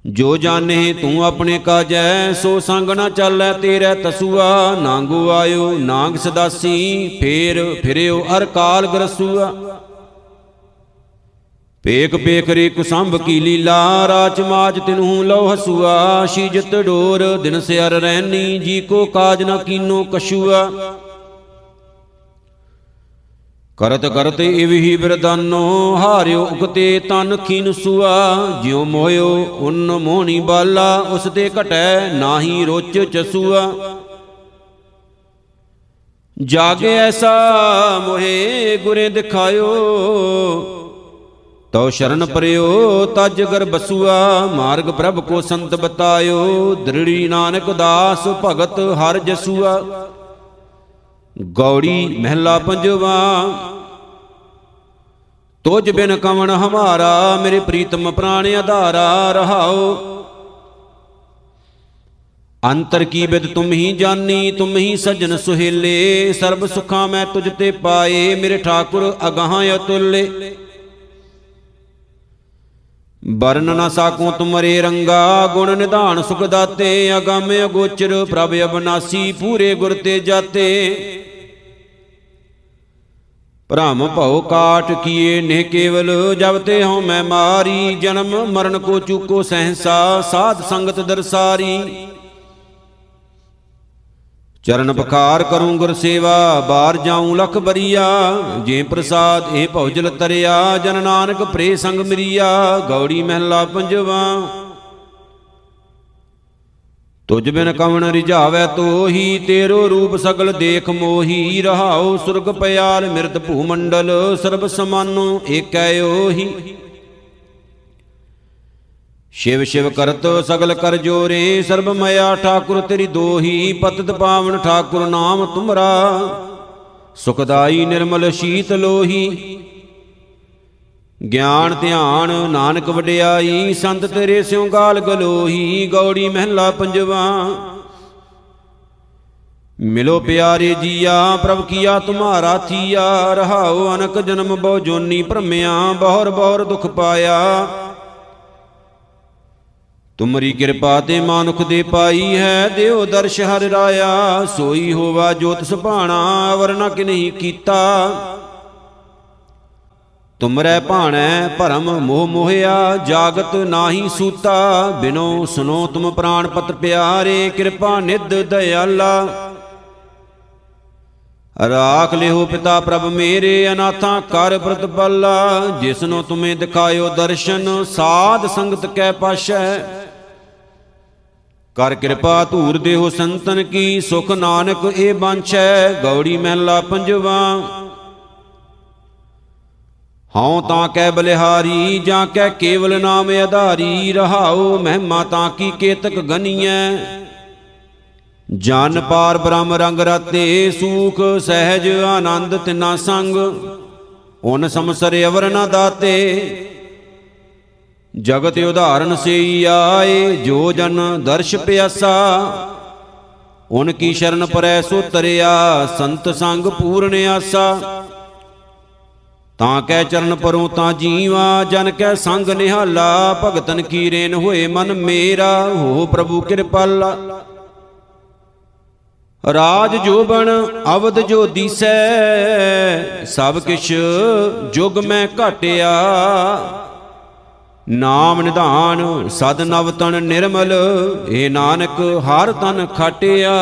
ਜੋ ਜਾਣੇ ਤੂੰ ਆਪਣੇ ਕਾਜੈ, ਸੋ ਸੰਗ ਨਾ ਚੱਲੈ ਤੇਰੇ ਤਸੂਆ। ਨਾਂਗੂ ਆਇਓ, ਨਾਂਗ ਸਦਾਸੀ, ਫੇਰ ਫਿਰਿਓ ਅਰ ਕਾਲ ਗਰਸੂਆ। ਪੇਕ ਪੇਕ ਰੇ ਕੁਸੰਭ ਕੀ ਲੀਲਾ ਰਾਚ ਮਾਜ ਤਿਨਹੂ ਲਉ ਹਸੂਆ, ਸ਼ੀਜਤ ਡੋਰ ਦਿਨ ਸਿਰ ਰਹਿਨੀ ਜੀ ਕੋ ਕਾਜ ਨ ਕੀਨੋ ਕਸ਼ੂਆ ਕਰਤ ਕਰਤ ਇਵਹੀ ਬਿਰਦਾਨੋ ਹਾਰਿਓ ਉਗਤੇ ਤਨ ਖੀਨ ਸੁਆ। ਜਿਉ ਮੋਇਓ ਉਨ ਮੋਹਣੀ ਬਾਲਾ, ਉਸ ਤੇ ਘਟੈ ਨਾਹੀ ਰੋਚ ਚਸੂਆ। ਜਾਗੇ ਐਸਾ ਮੋਹੇ ਗੁਰੇ ਦਿਖਾਇਓ ਤਉ ਸ਼ਰਨ ਪਰਿਓ, ਤਜ ਗਰ ਬਸੂਆ, ਮਾਰਗ ਪ੍ਰਭ ਕੋ ਸੰਤ ਬਤਾਇਓ, ਦ੍ਰਿੜੀ ਨਾਨਕ ਦਾਸ ਭਗਤ ਹਰ ਜਸੂਆ। ਗੌੜੀ ਮਹਿਲਾ ਪੰਜਵਾ, ਤੁਝ ਬਿਨ ਕਵਣ ਹਮਾਰਾ, ਮੇਰੇ ਪ੍ਰੀਤਮ ਪ੍ਰਾਣ ਆਧਾਰਾ, ਰਹਾਓ। ਅੰਤਰ ਕੀ ਬਿਦ ਤੁਮ ਹੀ ਜਾਨੀ, ਤੁਮ ਹੀ ਸਜਣ ਸੁਹੇਲੇ, ਸਰਬ ਸੁਖਾਂ ਮੈਂ ਤੁਝ ਤੇ ਪਾਏ, ਮੇਰੇ ਠਾਕੁਰ ਅਗਾਹਾਂ ਅਤੁੱਲੇ। ਬਰਨ ਨ ਸਾਕੂ ਤੁਮਰੇ ਰੰਗਾ, ਗੁਣ ਨਿਧਾਨ ਸੁਖ ਦਾਤੇ, ਅਗੰਮ ਅਗੋਚਰ ਪ੍ਰਭ ਅਬਨਾਸੀ ਪੂਰੇ ਗੁਰ ਤੇ ਜਾਤੇ। ਭ੍ਰਮ ਭਉ ਕਾਟ ਕੀਏ ਨੇ ਕੇਵਲ, ਜਬ ਤੇ ਹਉ ਮੈਂ ਮਾਰੀ, ਜਨਮ ਮਰਨ ਕੋ ਚੂਕੋ ਸਹਸਾ, ਸਾਧ ਸੰਗਤ ਦਰਸਾਰੀ। ਚਰਨ ਪਖਾਰ ਕਰੂੰ ਗੁਰ ਸੇਵਾ ਬਾਰ ਜਾਉ ਲਖ ਬਰੀਆ। ਜੇ ਪ੍ਰਸਾਦ ਇਹ ਭਉਜਲ ਤਰਿਆ ਜਨ ਨਾਨਕ ਪ੍ਰੇ ਸੰਗ ਮਰੀਆ। ਗੌੜੀ ਮਹਿਲਾ ਪੰਜਵਾ। ਤੁਝ ਬਿਨ ਕਵਣ ਰਿਝਾਵੈ ਤੋਹੀ ਤੇਰੋ ਰੂਪ ਸਗਲ ਦੇਖ ਮੋਹੀ। ਰਹਾਉ ਸੁਰਗ ਪਿਆਲ ਮਿਰਤ ਭੂ ਮੰਡਲ ਸਰਬ ਸਮਾਨੋ ਏਕੈ ਓਹੀ। ਸ਼ਿਵ ਸ਼ਿਵ ਕਰਤ ਸਗਲ ਕਰ ਜੋਰੇ ਸਰਬ ਮਇਆ ਠਾਕੁਰ ਤੇਰੀ ਦੋਹੀ, ਪਤਤ ਪਾਵਨ ਠਾਕੁਰ ਨਾਮ ਤੁਮਰਾ। ਸੁਖਦਾਈ ਨਿਰਮਲ ਸ਼ੀਤ ਲੋਹੀ, ਗਿਆਨ ਧਿਆਨ ਨਾਨਕ ਵਡਿਆਈ, ਸੰਤ ਤੇਰੇ ਸਿਉ ਗਾਲ ਗਲੋਹੀ, ਗੌੜੀ ਮਹਿਲਾ ਪੰਜਵਾ। ਮਿਲੋ ਪਿਆਰੇ ਜੀਆ, ਪ੍ਰਭ ਕੀਆ ਤੁਮਾਰਾ ਥੀਆ, ਰਹਾਉ ਅਨਕ ਜਨਮ ਬਹੁ ਜੋਨੀ ਭਰਮਿਆ, ਬਹੁਰ ਬਹੁਰ ਦੁਖ ਪਾਇਆ। ਤੁਮਰੀ ਕਿਰਪਾ ਤੇ ਮਾਨੁਖ ਦੇ ਪਾਈ ਹੈ ਦਿਓ ਦਰਸ਼ ਹਰਿ ਰਾਇਆ, ਸੋਈ ਹੋਵਾ ਜੋਤ ਸੁਭਾਣਾ, ਵਰਨਾ ਕਿ ਨਹੀਂ ਕੀਤਾ। ਤੁਮਰੈ ਭਾਣੈ ਭਰਮ ਮੋਹ ਮੋਹਿਆ, ਜਾਗਤ ਨਾਹੀ ਸੂਤਾ, ਬਿਨੋ ਸੁਨੋ ਤੁਮ ਪ੍ਰਾਨ ਪਤ ਪਿਆਰੇ, ਕਿਰਪਾ ਨਿਧ ਦਇਆਲਾ। ਰਾਖ ਲਿਓ ਪਿਤਾ ਪ੍ਰਭ ਮੇਰੇ, ਅਨਾਥਾਂ ਕਰ ਪ੍ਰਤਪਾਲਾ ਜਿਸਨੋ ਤੁਮੇ ਦਿਖਾਇਓ ਦਰਸ਼ਨ, ਸਾਧ ਸੰਗਤ ਕੈ ਪਾਸ਼ੈ। ਕਰ ਕਿਰਪਾ ਧੂਰ ਦੇਹੋ ਸੰਤਨ ਕੀ, ਸੁਖ ਨਾਨਕ ਇਹ ਬਾਂਛੈ, ਗੌੜੀ ਮਹਿਲਾ ਪੰਜਵਾ। ਹਉ ਤਾਂ ਕੈ ਬਲਿਹਾਰੀ, ਜਾਂ ਕੈ ਕੇਵਲ ਨਾਮ ਆਧਾਰੀ, ਰਹਾਉ ਮਹਿਮਾ ਤਾਂ ਕੀ ਕੇਤਕ ਗਨੀਐ। ਜਨ ਪਾਰ ਬ੍ਰਹਮ ਰੰਗ ਰਾਤੇ, ਸੂਖ ਸਹਿਜ ਆਨੰਦ ਤਿਨਾ ਸੰਗ ਓਨ ਸਮਸਰ ਅਵਰ ਨ ਦਾਤੇ। ਜਗਤ ਉਦਾਹਰਨ ਸੇਈ ਆਏ, ਜੋ ਜਨ ਦਰਸ਼ ਪਿਆਸਾ ਓਨ ਕੀ ਸ਼ਰਨ ਪਰੈ ਸੋ ਤਰਿਆ, ਸੰਤ ਸੰਗ ਪੂਰਨ ਆਸਾ। ਤਾਂ ਕੈ ਚਰਨ ਪਰੋਂ ਤਾਂ ਜੀਵਾ, ਜਨ ਕੈ ਸੰਗ ਨਿਹਾਲਾ, ਭਗਤਨ ਕੀ ਰੇਨ ਹੋਏ ਮਨ ਮੇਰਾ, ਹੋ ਪ੍ਰਭੂ ਕਿਰਪਾਲਾ। ਰਾਜ ਜੋਬਨ ਅਵਦ ਜੋ ਦੀਸੈ, ਸਭ ਕਿਛ ਜੁਗ ਮੈਂ ਘਟਿਆ। ਨਾਮ ਨਿਧਾਨ ਸਦ ਨਵ ਤਨ ਨਿਰਮਲ ਏ ਨਾਨਕ ਹਰ ਤਨ ਖਟਿਆ।